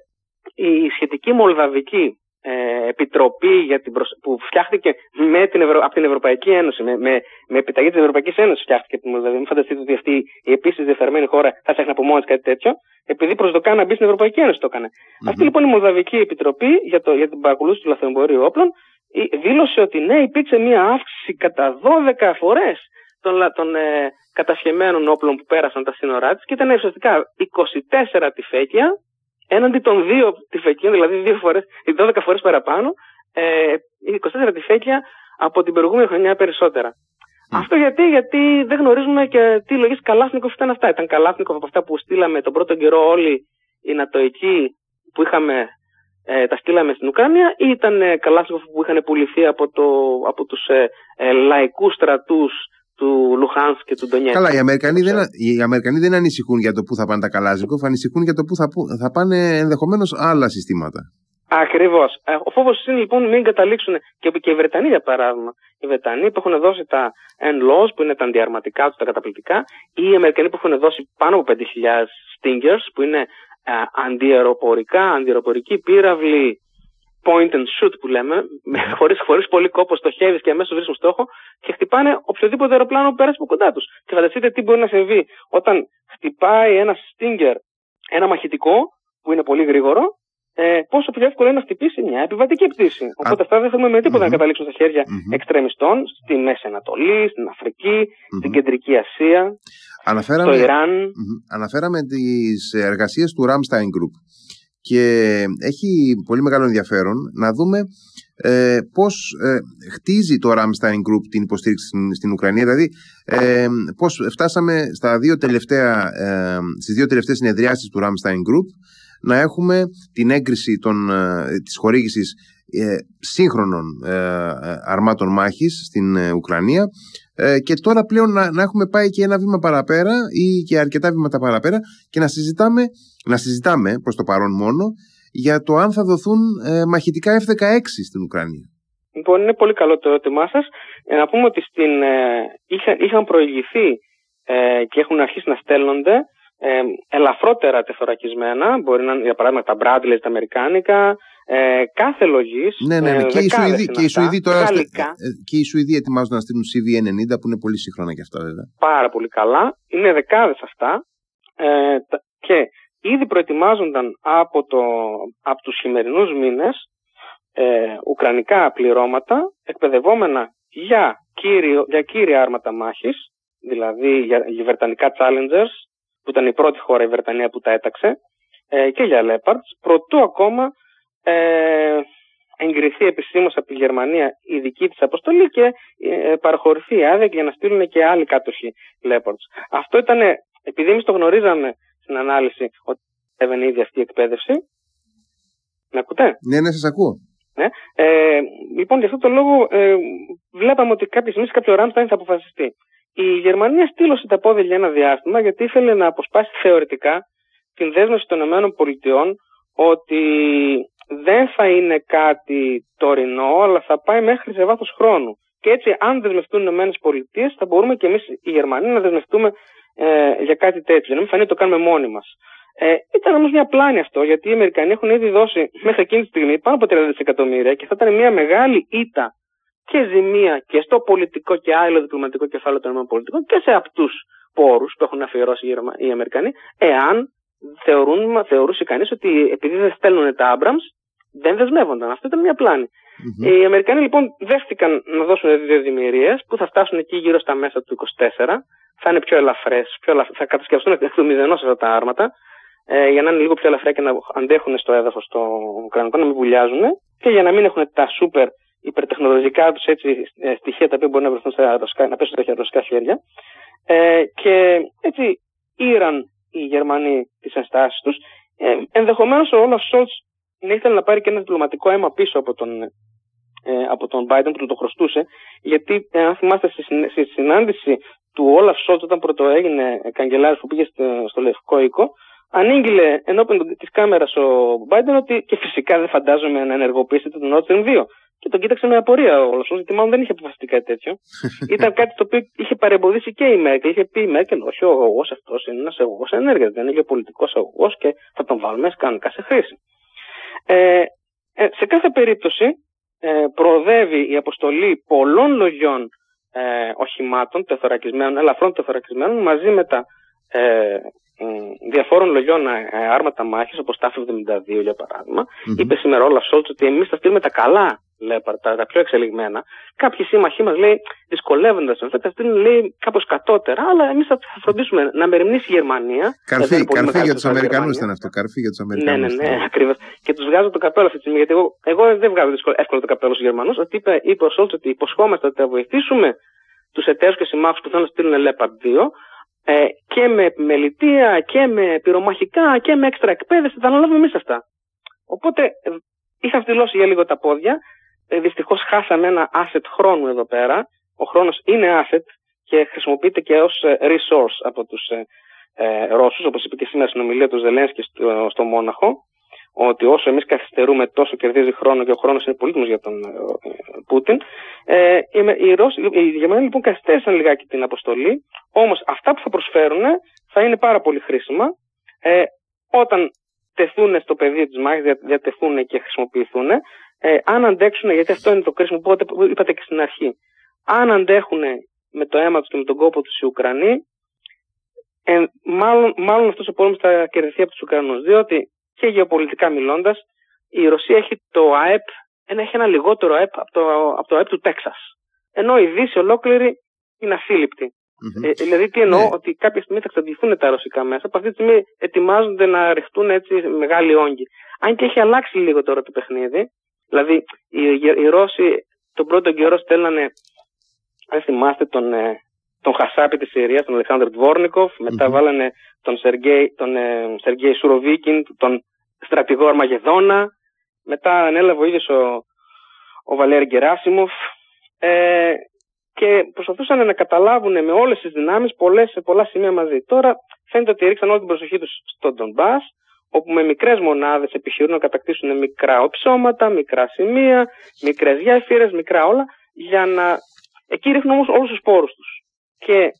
S2: η σχετική Μολδαβική ε, επιτροπή για την που φτιάχτηκε με την Ευρω... από την Ευρωπαϊκή Ένωση, με, με, με επιταγή της Ευρωπαϊκής Ένωσης φτιάχτηκε την Μολδαβία. Μην φανταστείτε ότι αυτή η επίσης διεφθαρμένη χώρα θα φτιάχνει από μόνης κάτι τέτοιο, επειδή προσδοκά να μπει στην Ευρωπαϊκή Ένωση το έκανε. Mm-hmm. Αυτή λοιπόν η Μολδαβική Επιτροπή για, το, για την παρακολούθηση του λαθροεμπορίου όπλων δήλωσε ότι ναι, υπήρξε μια αύξηση κατά 12 φορές των, των ε, κατασχεμένων όπλων που πέρασαν τα σύνορά της και ήταν ουσιαστικά 24 τυφέκια έναντι των δύο τυφεκίων, δηλαδή δύο φορές, 12 φορές παραπάνω, ε, 24 τυφέκια από την προηγούμενη χρονιά περισσότερα. Αυτό γιατί, γιατί δεν γνωρίζουμε και τι λογέ Καλάσνικοφ ήταν αυτά. Ήταν Καλάσνικοφ από αυτά που στείλαμε τον πρώτο καιρό όλοι οι Νατοικοί που είχαμε, ε, τα στείλαμε στην Ουκρανία ή ήταν ε, Καλάσνικοφ που είχαν πουληθεί από, το, από τους ε, ε, λαϊκούς στρατούς του Λουχάνς και του Ντονιέτ.
S1: Καλά, οι Αμερικανοί, δεν, οι Αμερικανοί δεν ανησυχούν για το πού θα πάνε τα Καλάσνικοφ, ανησυχούν για το πού θα, θα πάνε ενδεχομένως άλλα συστήματα.
S2: Ακριβώς. Ε, ο φόβος είναι λοιπόν μην καταλήξουν και, και οι Βρετανοί για παράδειγμα. Οι Βρετανοί που έχουν δώσει τα N-Laws που είναι τα αντιαρματικά τους, τα καταπληκτικά, ή οι Αμερικανοί που έχουν δώσει πάνω από 5.000 Stingers που είναι ε, αντιαεροπορικά, αντιαεροπορικοί πύραυλοι point and shoot που λέμε, χωρίς χωρίς πολύ κόπο στοχεύει και αμέσως βρίσκουν στόχο και χτυπάνε οποιοδήποτε αεροπλάνο που πέρασε από κοντά τους. Και φανταστείτε τι μπορεί να συμβεί όταν χτυπάει ένας Stinger ένα μαχητικό που είναι πολύ γρήγορο ε, πόσο πιο εύκολο είναι να χτυπήσει μια επιβατική πτήση. Οπότε αυτά δεν θέλουμε με τίποτα να καταλήξουν στα χέρια mm-hmm. εξτρεμιστών στη Μέση Ανατολή, στην Αφρική, στην Κεντρική Ασία,
S1: αναφέραμε,
S2: στο Ιράν.
S1: Αναφέραμε τις εργασίες του Ramstein Group. Και έχει πολύ μεγάλο ενδιαφέρον να δούμε ε, πώς ε, χτίζει το Ramstein Group την υποστήριξη στην, στην Ουκρανία. Δηλαδή ε, πώς φτάσαμε στα δύο τελευταία, ε, στις δύο τελευταίες συνεδριάσεις του Ramstein Group να έχουμε την έγκριση των, ε, της χορήγησης ε, σύγχρονων ε, αρμάτων μάχης στην Ουκρανία και τώρα πλέον να, να, έχουμε πάει και ένα βήμα παραπέρα ή και αρκετά βήματα παραπέρα και να συζητάμε, να συζητάμε προς το παρόν μόνο για το αν θα δοθούν μαχητικά F-16 στην Ουκρανία.
S2: Λοιπόν, είναι πολύ καλό το ερώτημά σας. να πούμε ότι στην, είχαν, είχαν προηγηθεί και έχουν αρχίσει να στέλνονται ε, ελαφρότερα τεθωρακισμένα, μπορεί να είναι για παράδειγμα τα Bradley, τα Αμερικάνικα, ε, κάθε λογής.
S1: Ναι, ναι, ναι. και, οι Σουηδοί, και, οι Σουηδοί τώρα ε, και οι Σουηδοί ετοιμάζουν να στείλουν CV90 που είναι πολύ σύγχρονα και αυτά βέβαια.
S2: Πάρα πολύ καλά. Είναι δεκάδες αυτά. Ε, και ήδη προετοιμάζονταν από, το, από τους χειμερινούς μήνες ε, ουκρανικά πληρώματα εκπαιδευόμενα για, κύριο, για κύρια άρματα μάχης, δηλαδή για, για βρετανικά challengers, που ήταν η πρώτη χώρα η Βρετανία που τα έταξε, ε, και για Leopards, προτού ακόμα ε, εγκριθεί επισήμως από τη Γερμανία η δική της αποστολή και ε, παραχωρηθεί η άδεια για να στείλουν και άλλοι κάτοχοι Leopards. Αυτό ήταν, επειδή εμείς το γνωρίζαμε στην ανάλυση ότι έβαινε ήδη αυτή η εκπαίδευση. Με ακούτε;
S1: Ναι, ναι, σας ακούω.
S2: Ναι. Ε, λοιπόν, για αυτό το λόγο ε, βλέπαμε ότι κάποια στιγμή σε κάποιο Ράμσταϊν θα αποφασιστεί. Η Γερμανία στήλωσε τα πόδια για ένα διάστημα γιατί ήθελε να αποσπάσει θεωρητικά την δέσμευση των ΗΠΑ ότι δεν θα είναι κάτι τωρινό, αλλά θα πάει μέχρι σε βάθος χρόνου. Και έτσι, αν δεσμευτούν οι ΗΠΑ, θα μπορούμε και εμείς οι Γερμανοί να δεσμευτούμε ε, για κάτι τέτοιο. Να μην φανεί το κάνουμε μόνοι μας. Ε, ήταν όμως μια πλάνη αυτό, γιατί οι Αμερικανοί έχουν ήδη δώσει μέχρι εκείνη τη στιγμή πάνω από 30 δισεκατομμύρια και θα ήταν μια μεγάλη ήττα και ζημία και στο πολιτικό και άλλο διπλωματικό κεφάλαιο των ΗΠΑ και σε αυτούς πόρους που έχουν αφιερώσει οι Αμερικανοί, εάν θεωρούν, θεωρούσε κανείς ότι επειδή δεν στέλνουν τα Άμπραμ, δεν δεσμεύονταν. Αυτό ήταν μια πλανη Οι Αμερικανοί λοιπόν δέχτηκαν να δώσουν δύο δημιουργίες που θα φτάσουν εκεί γύρω στα μέσα του 24. Θα είναι πιο ελαφρές, πιο ελαφρές, θα κατασκευαστούν εκ του μηδενός αυτά τα άρματα ε, για να είναι λίγο πιο ελαφρά και να αντέχουν στο έδαφος το Ουκρανικό, να μην βουλιάζουν και για να μην έχουν τα σούπερ υπερτεχνολογικά τους ε, στοιχεία τα οποία μπορεί να βρεθούν στα ρωσικά, να πέσουν στα ρωσικά χέρια. Ε, και έτσι ήραν οι Γερμανοί τις ενστάσεις τους. Ε, Ενδεχομένως ο Όλαφ Σολτς να ήθελε να πάρει και ένα διπλωματικό αίμα πίσω από τον, ε, από τον Biden που του το χρωστούσε, γιατί ε, αν θυμάστε στη, στη συνάντηση του Όλαφ Σολτς όταν πρώτο έγινε καγκελάριος που πήγε στο, στο Λευκό Οίκο, ανήγγειλε ενώπιον της κάμερας ο Biden ότι και φυσικά δεν φαντάζομαι να ενεργοποιήσετε τον Nord Stream 2. Και τον κοίταξε με απορία ο Σολτς, γιατί μάλλον δεν είχε αποφασιστεί κάτι τέτοιο. Ήταν κάτι το οποίο είχε παρεμποδίσει και η Μέρκελ. Είχε πει η Μέρκελ, Όχι, ο αγωγός αυτός είναι ένας αγωγός ενέργειας, δεν είναι γεωπολιτικός αγωγός και θα τον βάλουμε κανονικά σε χρήση. Ε, ε, σε κάθε περίπτωση ε, προοδεύει η αποστολή πολλών λογιών ε, οχημάτων τεθωρακισμένων, ελαφρών τεθωρακισμένων μαζί με τα ε, διαφόρων λογιών ε, άρματα μάχης όπως τα F-72 για παράδειγμα. Είπε σήμερα όλα Σόλτς ότι εμείς θα στείλουμε τα καλά Leopard, τα, τα πιο εξελιγμένα, κάποιοι σύμμαχοί μας λέει δυσκολεύονται να θα στείλουν λέει κάπως κατώτερα, αλλά εμείς θα, θα φροντίσουμε να μεριμνήσει η Γερμανία.
S1: Καρφί, καρφί για τους Αμερικανούς ήταν αυτό. Καρφί για τους Αμερικανού.
S2: Ναι, ναι, ναι, ακριβώς. Και τους βγάζω το καπέλο αυτή τη στιγμή, γιατί εγώ, εγώ δεν βγάζω εύκολα το καπέλο στους Γερμανούς. Ότι είπε, είπε ο Σόλτς ότι υποσχόμαστε ότι θα βοηθήσουμε τους εταίρους και συμμάχους που θέλουν να στείλουν Leopard 2 ε, και με επιμελητία και με πυρομαχικά και με έξτρα εκπαίδευση, θα αναλάβουμε εμείς αυτά. Οπότε ε, είχα στυλώσει για λίγο τα πόδια. Ε, Δυστυχώς χάσαμε ένα asset χρόνου εδώ πέρα. Ο χρόνος είναι asset και χρησιμοποιείται και ως ε, resource από τους ε, ε, Ρώσους, όπως είπε και σήμερα στην ομιλία του Ζελένσκι στο, στο Μόναχο ότι όσο εμείς καθυστερούμε τόσο κερδίζει χρόνο και ο χρόνος είναι πολύτιμος για τον ε, Πούτιν. Ε, οι, Ρώσοι, οι Γερμανοί λοιπόν καθυστέρησαν λιγάκι την αποστολή, όμως αυτά που θα προσφέρουν θα είναι πάρα πολύ χρήσιμα. Ε, όταν τεθούν στο πεδίο της μάχης, διατεθούν και χρησιμοποιηθούν, ε, αν αντέξουν, γιατί αυτό είναι το κρίσιμο που είπατε και στην αρχή, αν αντέχουν με το αίμα τους και με τον κόπο τους οι Ουκρανοί, ε, μάλλον, μάλλον αυτός ο πόλεμος θα κερδιθεί από τους Ουκρανούς. Διότι και γεωπολιτικά μιλώντας, η Ρωσία έχει το ΑΕΠ, ένα, έχει ένα λιγότερο ΑΕΠ από το, από το ΑΕΠ του Τέξας. Ενώ η Δύση ολόκληρη είναι ασύλληπτη. Mm-hmm. Ε, δηλαδή, τι εννοώ, ναι. ότι κάποια στιγμή θα εξαντληθούν τα ρωσικά μέσα. Από αυτή τη στιγμή ετοιμάζονται να ρηχτούν έτσι μεγάλοι όγκοι. Αν και έχει αλλάξει λίγο τώρα το παιχνίδι. Δηλαδή, οι, οι Ρώσοι τον πρώτο καιρό στέλνανε, αν θυμάστε, τον, ε, τον Χασάπη της Συρίας, τον Αλεξάνδρ Τβόρνικοφ. Μετά mm-hmm. βάλανε τον Σεργέη, τον, ε, Σεργέη Σουροβίκιν, τον στρατηγό Αρμαγεδόνα. Μετά ανέλαβε ο ίδιος ο, ο Βαλέρη Γκεράσιμοφ. Ε, και προσπαθούσαν να καταλάβουν με όλες τις δυνάμεις πολλές, σε πολλά σημεία μαζί. Τώρα φαίνεται ότι ρίξαν όλη την προσοχή τους στον Ντομπάς, όπου με μικρές μονάδες επιχειρούν να κατακτήσουν μικρά οψώματα, μικρά σημεία, μικρές γέφυρες, μικρά όλα, για να... Εκεί ρίχνουν όμως όλους τους πόρους τους. Και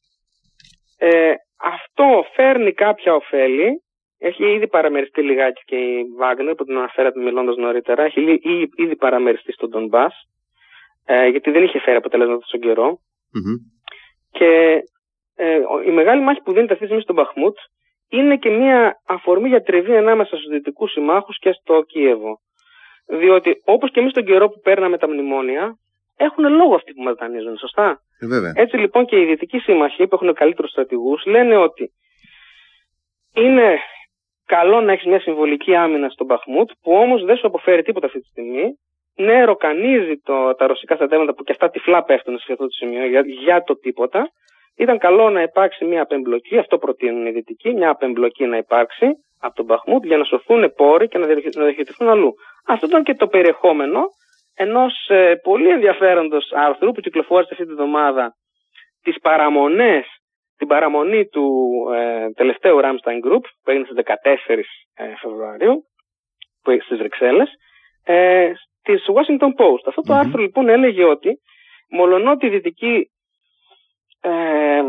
S2: ε, αυτό φέρνει κάποια ωφέλη, έχει ήδη παραμεριστεί λιγάκι και η Βάγνερ που την αναφέρατε μιλώντας νωρίτερα. Έχει ήδη παραμεριστεί στον Τον Μπά, ε, γιατί δεν είχε φέρει αποτελέσματα στον καιρο Και ε, η μεγάλη μάχη που δίνεται αυτή τη στιγμή στον Μπαχμούτ είναι και μια αφορμή για τριβή ανάμεσα στους δυτικούς συμμάχους και στο Κίεβο. Διότι όπως και εμείς τον καιρό που παίρναμε τα μνημόνια, έχουν λόγο αυτοί που μα δανείζουν, σωστά;
S1: Ε,
S2: Έτσι λοιπόν και οι δυτικοί σύμμαχοι που έχουν καλύτερους στρατηγούς λένε ότι είναι καλό να έχεις μια συμβολική άμυνα στον Παχμούτ, που όμως δεν σου αποφέρει τίποτα αυτή τη στιγμή. Ναι, ροκανίζει το, τα ρωσικά στρατεύματα που και αυτά τυφλά πέφτουν σε αυτό το σημείο για, για το τίποτα. Ήταν καλό να υπάρξει μια απεμπλοκή, αυτό προτείνουν οι δυτικοί, μια απεμπλοκή να υπάρξει από τον Παχμούτ για να σωθούν πόροι και να διοχετηθούν αλλού. Αυτό ήταν και το περιεχόμενο ενός ε, πολύ ενδιαφέροντος άρθρου που κυκλοφόρησε αυτή τη βδομάδα τις παραμονές την παραμονή του ε, τελευταίου Ramstein Group που έγινε στις 14 ε, Φεβρουαρίου που στις Βρυξέλλες ε, της Washington Post. Αυτό το άρθρο λοιπόν έλεγε ότι μολονότι οι δυτικοί ε,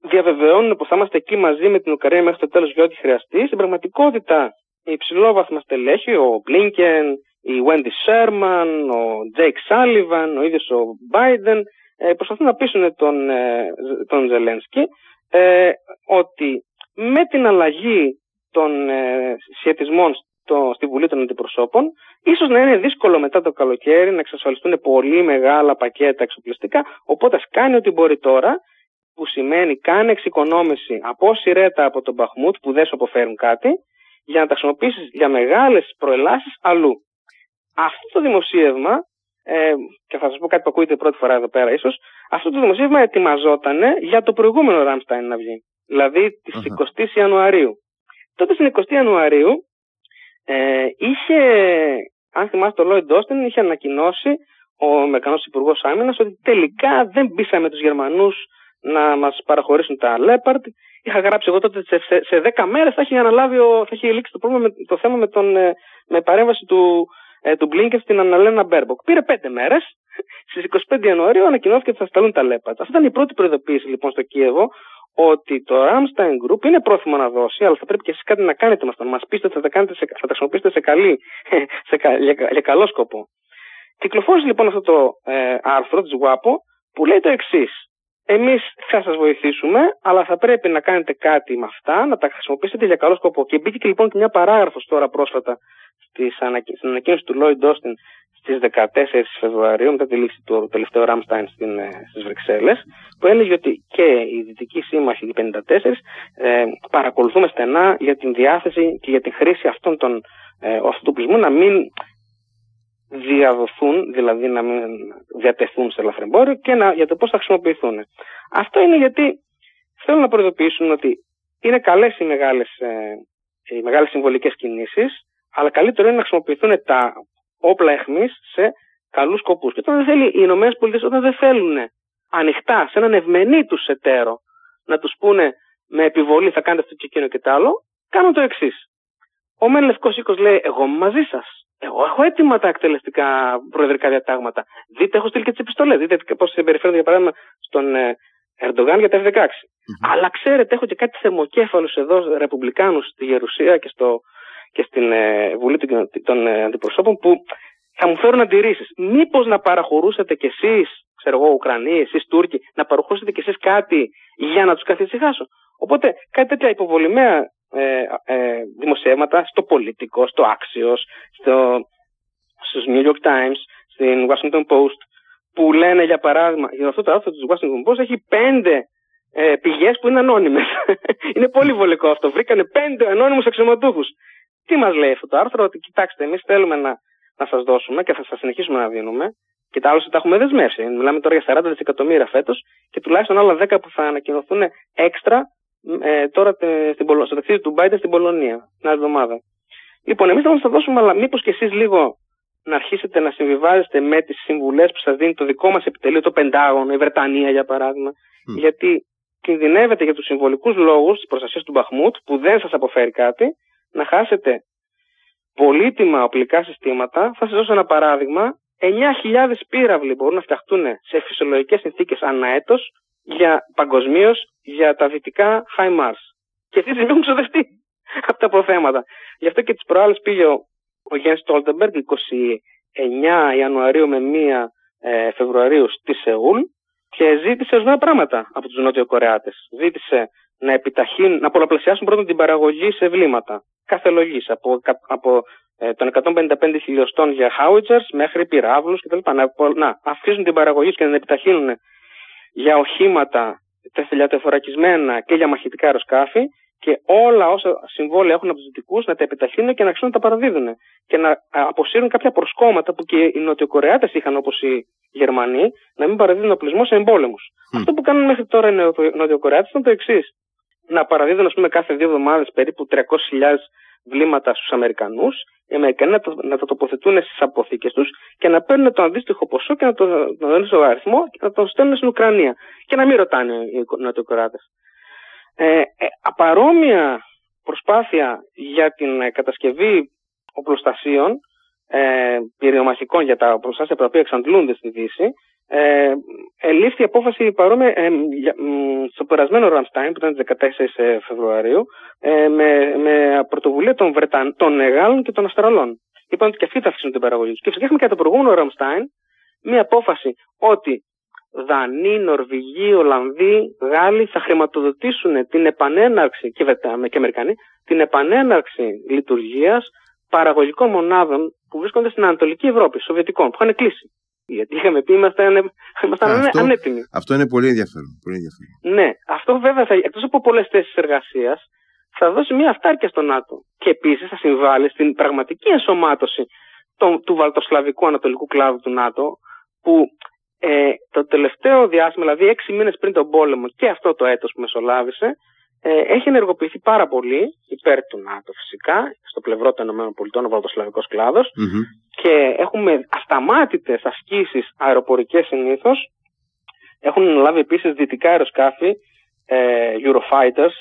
S2: διαβεβαιώνουν πως θα είμαστε εκεί μαζί με την Ουκρανία μέχρι το τέλος για ό,τι χρειαστεί, στην πραγματικότητα η υψηλόβαθμα στελέχη, ο Blinken, η Wendy Sherman, ο Jake Sullivan, ο ίδιος ο Biden ε, προσπαθούν να πείσουν τον, ε, τον Ζελένσκι ε, ότι με την αλλαγή των ε, σχετισμών στο, στη Βουλή των Αντιπροσώπων, ίσως να είναι δύσκολο μετά το καλοκαίρι να εξασφαλιστούν πολύ μεγάλα πακέτα εξοπλιστικά. Οπότε κάνει ό,τι μπορεί τώρα, που σημαίνει κάνει εξοικονόμηση από σειρέτα από τον Μπαχμούτ που δεν σου αποφέρουν κάτι, για να τα χρησιμοποιήσεις για μεγάλες προελάσεις αλλού. Αυτό το δημοσίευμα ε, και θα σας πω κάτι που ακούγεται πρώτη φορά εδώ πέρα ίσως, αυτό το δημοσίευμα ετοιμαζόταν για το προηγούμενο Ράμσταϊν να βγει. Δηλαδή της uh-huh. 20η Ιανουαρίου. Τότε στην 20η Ιανουαρίου ε, είχε, αν θυμάστε, ο Λόιντ Όστιν είχε ανακοινώσει ο Αμερικανός Υπουργός Άμυνας ότι τελικά δεν πείσαμε τους Γερμανούς να μας παραχωρήσουν τα Λέπαρτ. Είχα γράψει εγώ τότε σε, σε 10 μέρες θα έχει αναλάβει, θα έχει λήξει το, πρόβλημα, το θέμα με, τον, ε, με παρέμβαση του, ε, του Μπλίνκεν στην Αναλένα Μπέρμποκ. Πήρε πέντε μέρες. Στις 25 Ιανουαρίου ανακοινώθηκε ότι θα σταλούν τα Leopard. Αυτή ήταν η πρώτη προειδοποίηση λοιπόν στο Κίεβο ότι το Ramstein Group είναι πρόθυμο να δώσει, αλλά θα πρέπει και εσείς κάτι να κάνετε με αυτό. Να μας πείτε ότι θα τα, κάνετε σε, θα τα χρησιμοποιήσετε σε, καλή, σε, για, για, καλό σκοπό. Κυκλοφόρησε λοιπόν αυτό το ε, άρθρο της WAPO που λέει το εξής. Εμείς θα σας βοηθήσουμε, αλλά θα πρέπει να κάνετε κάτι με αυτά, να τα χρησιμοποιήσετε για καλό σκοπό. Και μπήκε και λοιπόν και μια παράγραφος τώρα πρόσφατα στην ανακοίνωση του Lloyd Austin στις 14 Φεβρουαρίου μετά τη λήξη του τελευταίου Ράμσταϊν ε, στις Βρυξέλλες που έλεγε ότι και οι δυτικοί σύμμαχοι οι 54 ε, παρακολουθούμε στενά για την διάθεση και για τη χρήση αυτών των ε, αυτοπλισμού να μην διαδοθούν, δηλαδή να μην διατεθούν σε ελαφρεμπόριο και να, για το πώς θα χρησιμοποιηθούν. Αυτό είναι γιατί θέλουν να προειδοποιήσουν ότι είναι καλές οι μεγάλες, ε, οι μεγάλες συμβολικές κινήσεις αλλά καλύτερο είναι να χρησιμοποιηθούν τα όπλα εχμής σε καλούς σκοπούς. Και όταν δεν θέλει, οι Ηνωμένες Πολιτείες όταν δεν θέλουν ανοιχτά σε έναν ευμενή τους εταίρο να τους πούνε με επιβολή θα κάνετε αυτό και εκείνο και τ' άλλο, κάνουν το εξής. Ο Μεν Λευκός Οίκος λέει εγώ είμαι μαζί σας. Εγώ έχω έτοιμα τα εκτελεστικά προεδρικά διατάγματα. Δείτε, έχω στείλει και τις επιστολές. Δείτε πώς συμπεριφέρονται, για παράδειγμα, στον ε, Ερντογάν για τα F-16. Αλλά ξέρετε, έχω και κάτι θερμοκέφαλους εδώ, Ρεπουμπλικάνους στη Γερουσία και στο και στην ε, Βουλή των ε, Αντιπροσώπων που θα μου φέρουν αντιρρήσεις. Μήπως να παραχωρούσατε κι εσείς, ξέρω εγώ, Ουκρανοί, εσείς Τούρκοι, να παραχωρούσατε κι εσείς κάτι για να τους καθησυχάσω; Οπότε κάτι τέτοια υποβολημαία ε, ε, δημοσιεύματα στο πολιτικό, στο Axios, στο, στους New York Times, στην Washington Post, που λένε για παράδειγμα, για αυτό το άρθρο του Washington Post έχει πέντε ε, πηγές που είναι ανώνυμες. είναι πολύ βολικό αυτό. Βρήκανε πέντε ανώνυμους αξιωματούχους. Τι μας λέει αυτό το άρθρο, ότι κοιτάξτε, εμείς θέλουμε να, να σας δώσουμε και θα σας συνεχίσουμε να δίνουμε. Και τα άλλωστε τα έχουμε δεσμεύσει. Μιλάμε τώρα για 40 δισεκατομμύρια φέτος και τουλάχιστον άλλα 10 που θα ανακοινωθούν έξτρα ε, τώρα στην, στο ταξίδι του Biden στην Πολωνία, την άλλη εβδομάδα. Λοιπόν, εμείς θα σα τα δώσουμε, αλλά μήπως και εσείς λίγο να αρχίσετε να συμβιβάζεστε με τις συμβουλές που σας δίνει το δικό μας επιτελείο, το Πεντάγωνο, η Βρετανία για παράδειγμα. Γιατί κινδυνεύετε για τους συμβολικούς λόγους της προστασίας του Μπαχμούτ, που δεν σας αποφέρει κάτι, να χάσετε πολύτιμα οπλικά συστήματα. Θα σας δώσω ένα παράδειγμα. 9.000 πύραυλοι μπορούν να φτιαχτούν σε φυσιολογικές συνθήκες ανά έτος για παγκοσμίως για τα δυτικά High Mars. Και αυτή τη στιγμή έχουν ξοδευτεί από τα αποθέματα. Γι' αυτό και τις προάλλες πήγε ο, ο Γιάννης Στόλτεμπεργκ 29 Ιανουαρίου με 1 ε, Φεβρουαρίου στη Σεούλ και ζήτησε ορισμένα πράγματα από τους Νότιο Κορεάτε. Ζήτησε να επιταχύνουν, να πολλαπλασιάσουν πρώτα την παραγωγή σε βλήματα κάθε λογής. Από, από ε, των 155 χιλιοστών για howitzers μέχρι πυράβλους κτλ. Να, να αυξήσουν την παραγωγή και να επιταχύνουν για οχήματα τεθελιατεφορακισμένα και για μαχητικά αεροσκάφη και όλα όσα συμβόλαια έχουν από τους δυτικούς να τα επιταχύνουν και να ξέρουν να τα παραδίδουν. Και να αποσύρουν κάποια προσκόμματα που και οι Νοτιοκορεάτες είχαν όπως οι Γερμανοί, να μην παραδίδουν οπλισμό σε εμπόλεμους. Αυτό που κάνουν μέχρι τώρα οι Νοτιοκορεάτες ήταν το εξής. Να παραδίδουν, ας πούμε, κάθε δύο εβδομάδες περίπου 300.000 βλήματα στους Αμερικανούς, οι Αμερικανοί να, το, να τα τοποθετούν στις αποθήκες τους και να παίρνουν το αντίστοιχο ποσό και να το δίνουν στο αριθμό και να το στέλνουν στην Ουκρανία. Και να μην ρωτάνε οι Νοτιοκορεάτε. Ε, ε, παρόμοια προσπάθεια για την ε, κατασκευή οπλοστασίων ε, πυριομαχικών για τα οπλοστάσια τα οποία εξαντλούνται στη Δύση ε, ελήφθη απόφαση παρόμοια ε, στο περασμένο Ραμστάιν που ήταν 14 Φεβρουαρίου ε, με, με πρωτοβουλία των, Βρεταν, των Μεγάλων και των Αστραλών. Είπαν ότι και αυτοί θα αφήσουν την παραγωγή τους. Και φυσικά και το προηγούμενο Ραμστάιν μια απόφαση ότι Δανείοι, Νορβηγοί, Ολλανδοί, Γάλλοι θα χρηματοδοτήσουν την επανέναρξη και, και Αμερικανοί την επανέναρξη λειτουργίας παραγωγικών μονάδων που βρίσκονται στην Ανατολική Ευρώπη, Σοβιετικών, που είχαν κλείσει. Γιατί είχαμε πει ήμασταν, ήμασταν αυτό, ανέτοιμοι.
S1: Αυτό είναι πολύ ενδιαφέρον. Πολύ ενδιαφέρον.
S2: Ναι, αυτό βέβαια θα, εκτός από πολλές θέσεις εργασίας, θα δώσει μια αυτάρκεια στο ΝΑΤΟ. Και επίσης θα συμβάλλει στην πραγματική ενσωμάτωση του βαλτοσλαβικού ανατολικού κλάδου του ΝΑΤΟ, που ε, το τελευταίο διάστημα, δηλαδή έξι μήνες πριν τον πόλεμο και αυτό το έτος που μεσολάβησε, ε, έχει ενεργοποιηθεί πάρα πολύ υπέρ του ΝΑΤΟ φυσικά, στο πλευρό των ΗΠΑ ο βαλτοσλαβικός και έχουμε ασταμάτητες ασκήσεις αεροπορικές συνήθως. Έχουν λάβει επίσης δυτικά αεροσκάφη, ε, Eurofighters,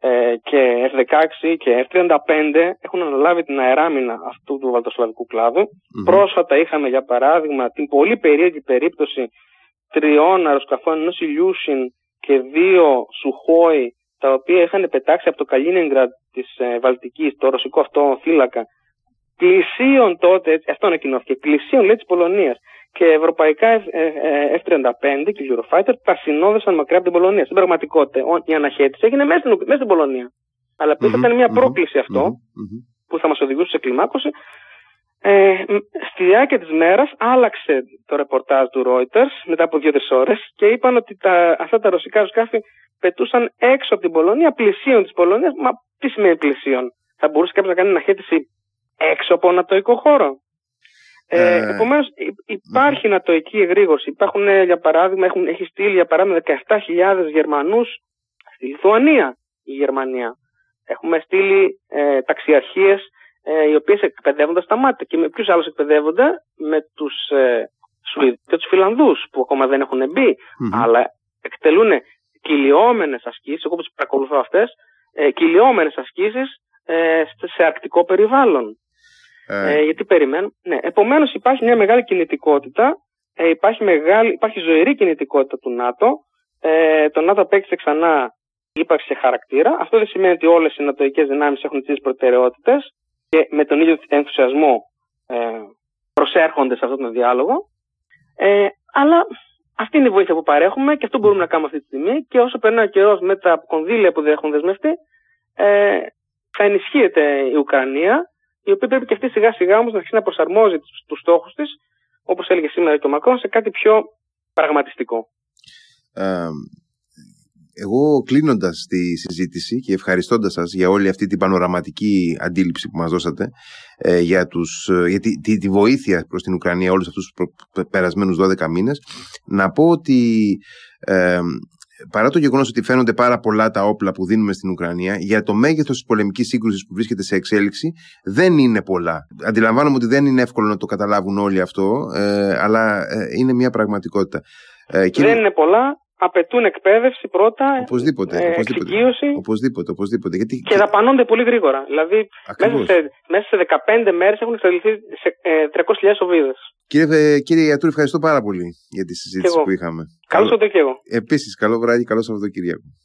S2: ε, και F-16 και F-35. Έχουν αναλάβει την αεράμινα αυτού του βαλτοσλαβικού Πρόσφατα είχαμε για παράδειγμα την πολύ περίεργη περίπτωση τριών αεροσκαφών ενός Illusion και δύο Σουχόη τα οποία είχαν πετάξει από το Καλίνιγκραντ της ε, Βαλτικής, το ρωσικό αυτό θύλακα πλησίων τότε, αυτό ανακοινώθηκε, πλησίων λέει της Πολωνίας και ευρωπαϊκά F-35 και Eurofighter τα συνόδευσαν μακριά από την Πολωνία. Στην πραγματικότητα η αναχέτηση έγινε μέσα στην, μέσα στην Πολωνία. Αλλά που θα ήταν μια πρόκληση αυτό που θα μας οδηγούσε σε κλιμάκωση. Ε, στη διάρκεια της μέρας άλλαξε το ρεπορτάζ του Reuters μετά από δύο-τρεις ώρες και είπαν ότι τα, αυτά τα ρωσικά σκάφη πετούσαν έξω από την Πολωνία, πλησίων της Πολωνίας. Μα τι σημαίνει πλησίων. Θα μπορούσε κάποιος να κάνει ένα αναχέτηση έξω από νατοϊκό χώρο; Ε, ε, Επομένως, υπάρχει νατοϊκή εγρήγορση. Υπάρχουν, ε, για παράδειγμα, έχουν, έχει στείλει για παράδειγμα 17.000 Γερμανούς στη Λιθουανία η Γερμανία. Έχουμε στείλει ε, ταξιαρχίες ε, οι οποίες εκπαιδεύονται στα μάτια. Και με ποιους άλλους εκπαιδεύονται, με τους ε, Σουηδούς και τους Φιλανδούς που ακόμα δεν έχουν μπει, αλλά εκτελούν κυλιόμενες ασκήσεις, εγώ που τι παρακολουθώ αυτές, ε, κυλιόμενες ασκήσεις ε, σε αρκτικό περιβάλλον. Ε. ε γιατί περιμένουν. Ναι. Επομένως υπάρχει μια μεγάλη κινητικότητα, ε, υπάρχει, μεγάλη, υπάρχει ζωηρή κινητικότητα του ΝΑΤΟ. Ε, το ΝΑΤΟ απέκτησε ξανά ύπαρξη σε χαρακτήρα. Αυτό δεν σημαίνει ότι όλες οι νατοικέ δυνάμεις έχουν τις προτεραιότητες και με τον ίδιο ενθουσιασμό ε, προσέρχονται σε αυτόν τον διάλογο. Ε, αλλά αυτή είναι η βοήθεια που παρέχουμε και αυτό μπορούμε να κάνουμε αυτή τη στιγμή. Και όσο περνάει ο καιρός με τα κονδύλια που δεν έχουν δεσμευτεί, ε, θα ενισχύεται η Ουκρανία, η οποία πρέπει και αυτή σιγά σιγά όμως να αρχίσει να προσαρμόζει τους στόχους της, όπως έλεγε σήμερα και ο Μακρόν, σε κάτι πιο πραγματιστικό.
S1: Ε, εγώ κλείνοντας τη συζήτηση και ευχαριστώντας σας για όλη αυτή την πανοραματική αντίληψη που μας δώσατε ε, για, τους, ε, για τη, τη, τη, βοήθεια προς την Ουκρανία όλους αυτούς τους περασμένους 12 μήνες, να πω ότι ε, παρά το γεγονός ότι φαίνονται πάρα πολλά τα όπλα που δίνουμε στην Ουκρανία, για το μέγεθος της πολεμικής σύγκρουσης που βρίσκεται σε εξέλιξη, δεν είναι πολλά. Αντιλαμβάνομαι ότι δεν είναι εύκολο να το καταλάβουν όλοι αυτό, ε, αλλά ε, είναι μια πραγματικότητα.
S2: Ε, δεν είναι πολλά, απαιτούν εκπαίδευση πρώτα,
S1: οπωσδήποτε, ε, οπωσδήποτε,
S2: εξοικείωση
S1: οπωσδήποτε, οπωσδήποτε. Γιατί...
S2: και δαπανώνται πολύ γρήγορα. Δηλαδή μέσα σε, μέσα σε 15 μέρες έχουν εξελιχθεί σε ε, 300.000 οβίδες.
S1: Κύριε, κύριε Ιατούρη, ευχαριστώ πάρα πολύ για τη συζήτηση που είχαμε.
S2: Καλό Σαββατοκύριακο.
S1: Επίσης, καλό βράδυ, καλό Σαββατοκύριακο.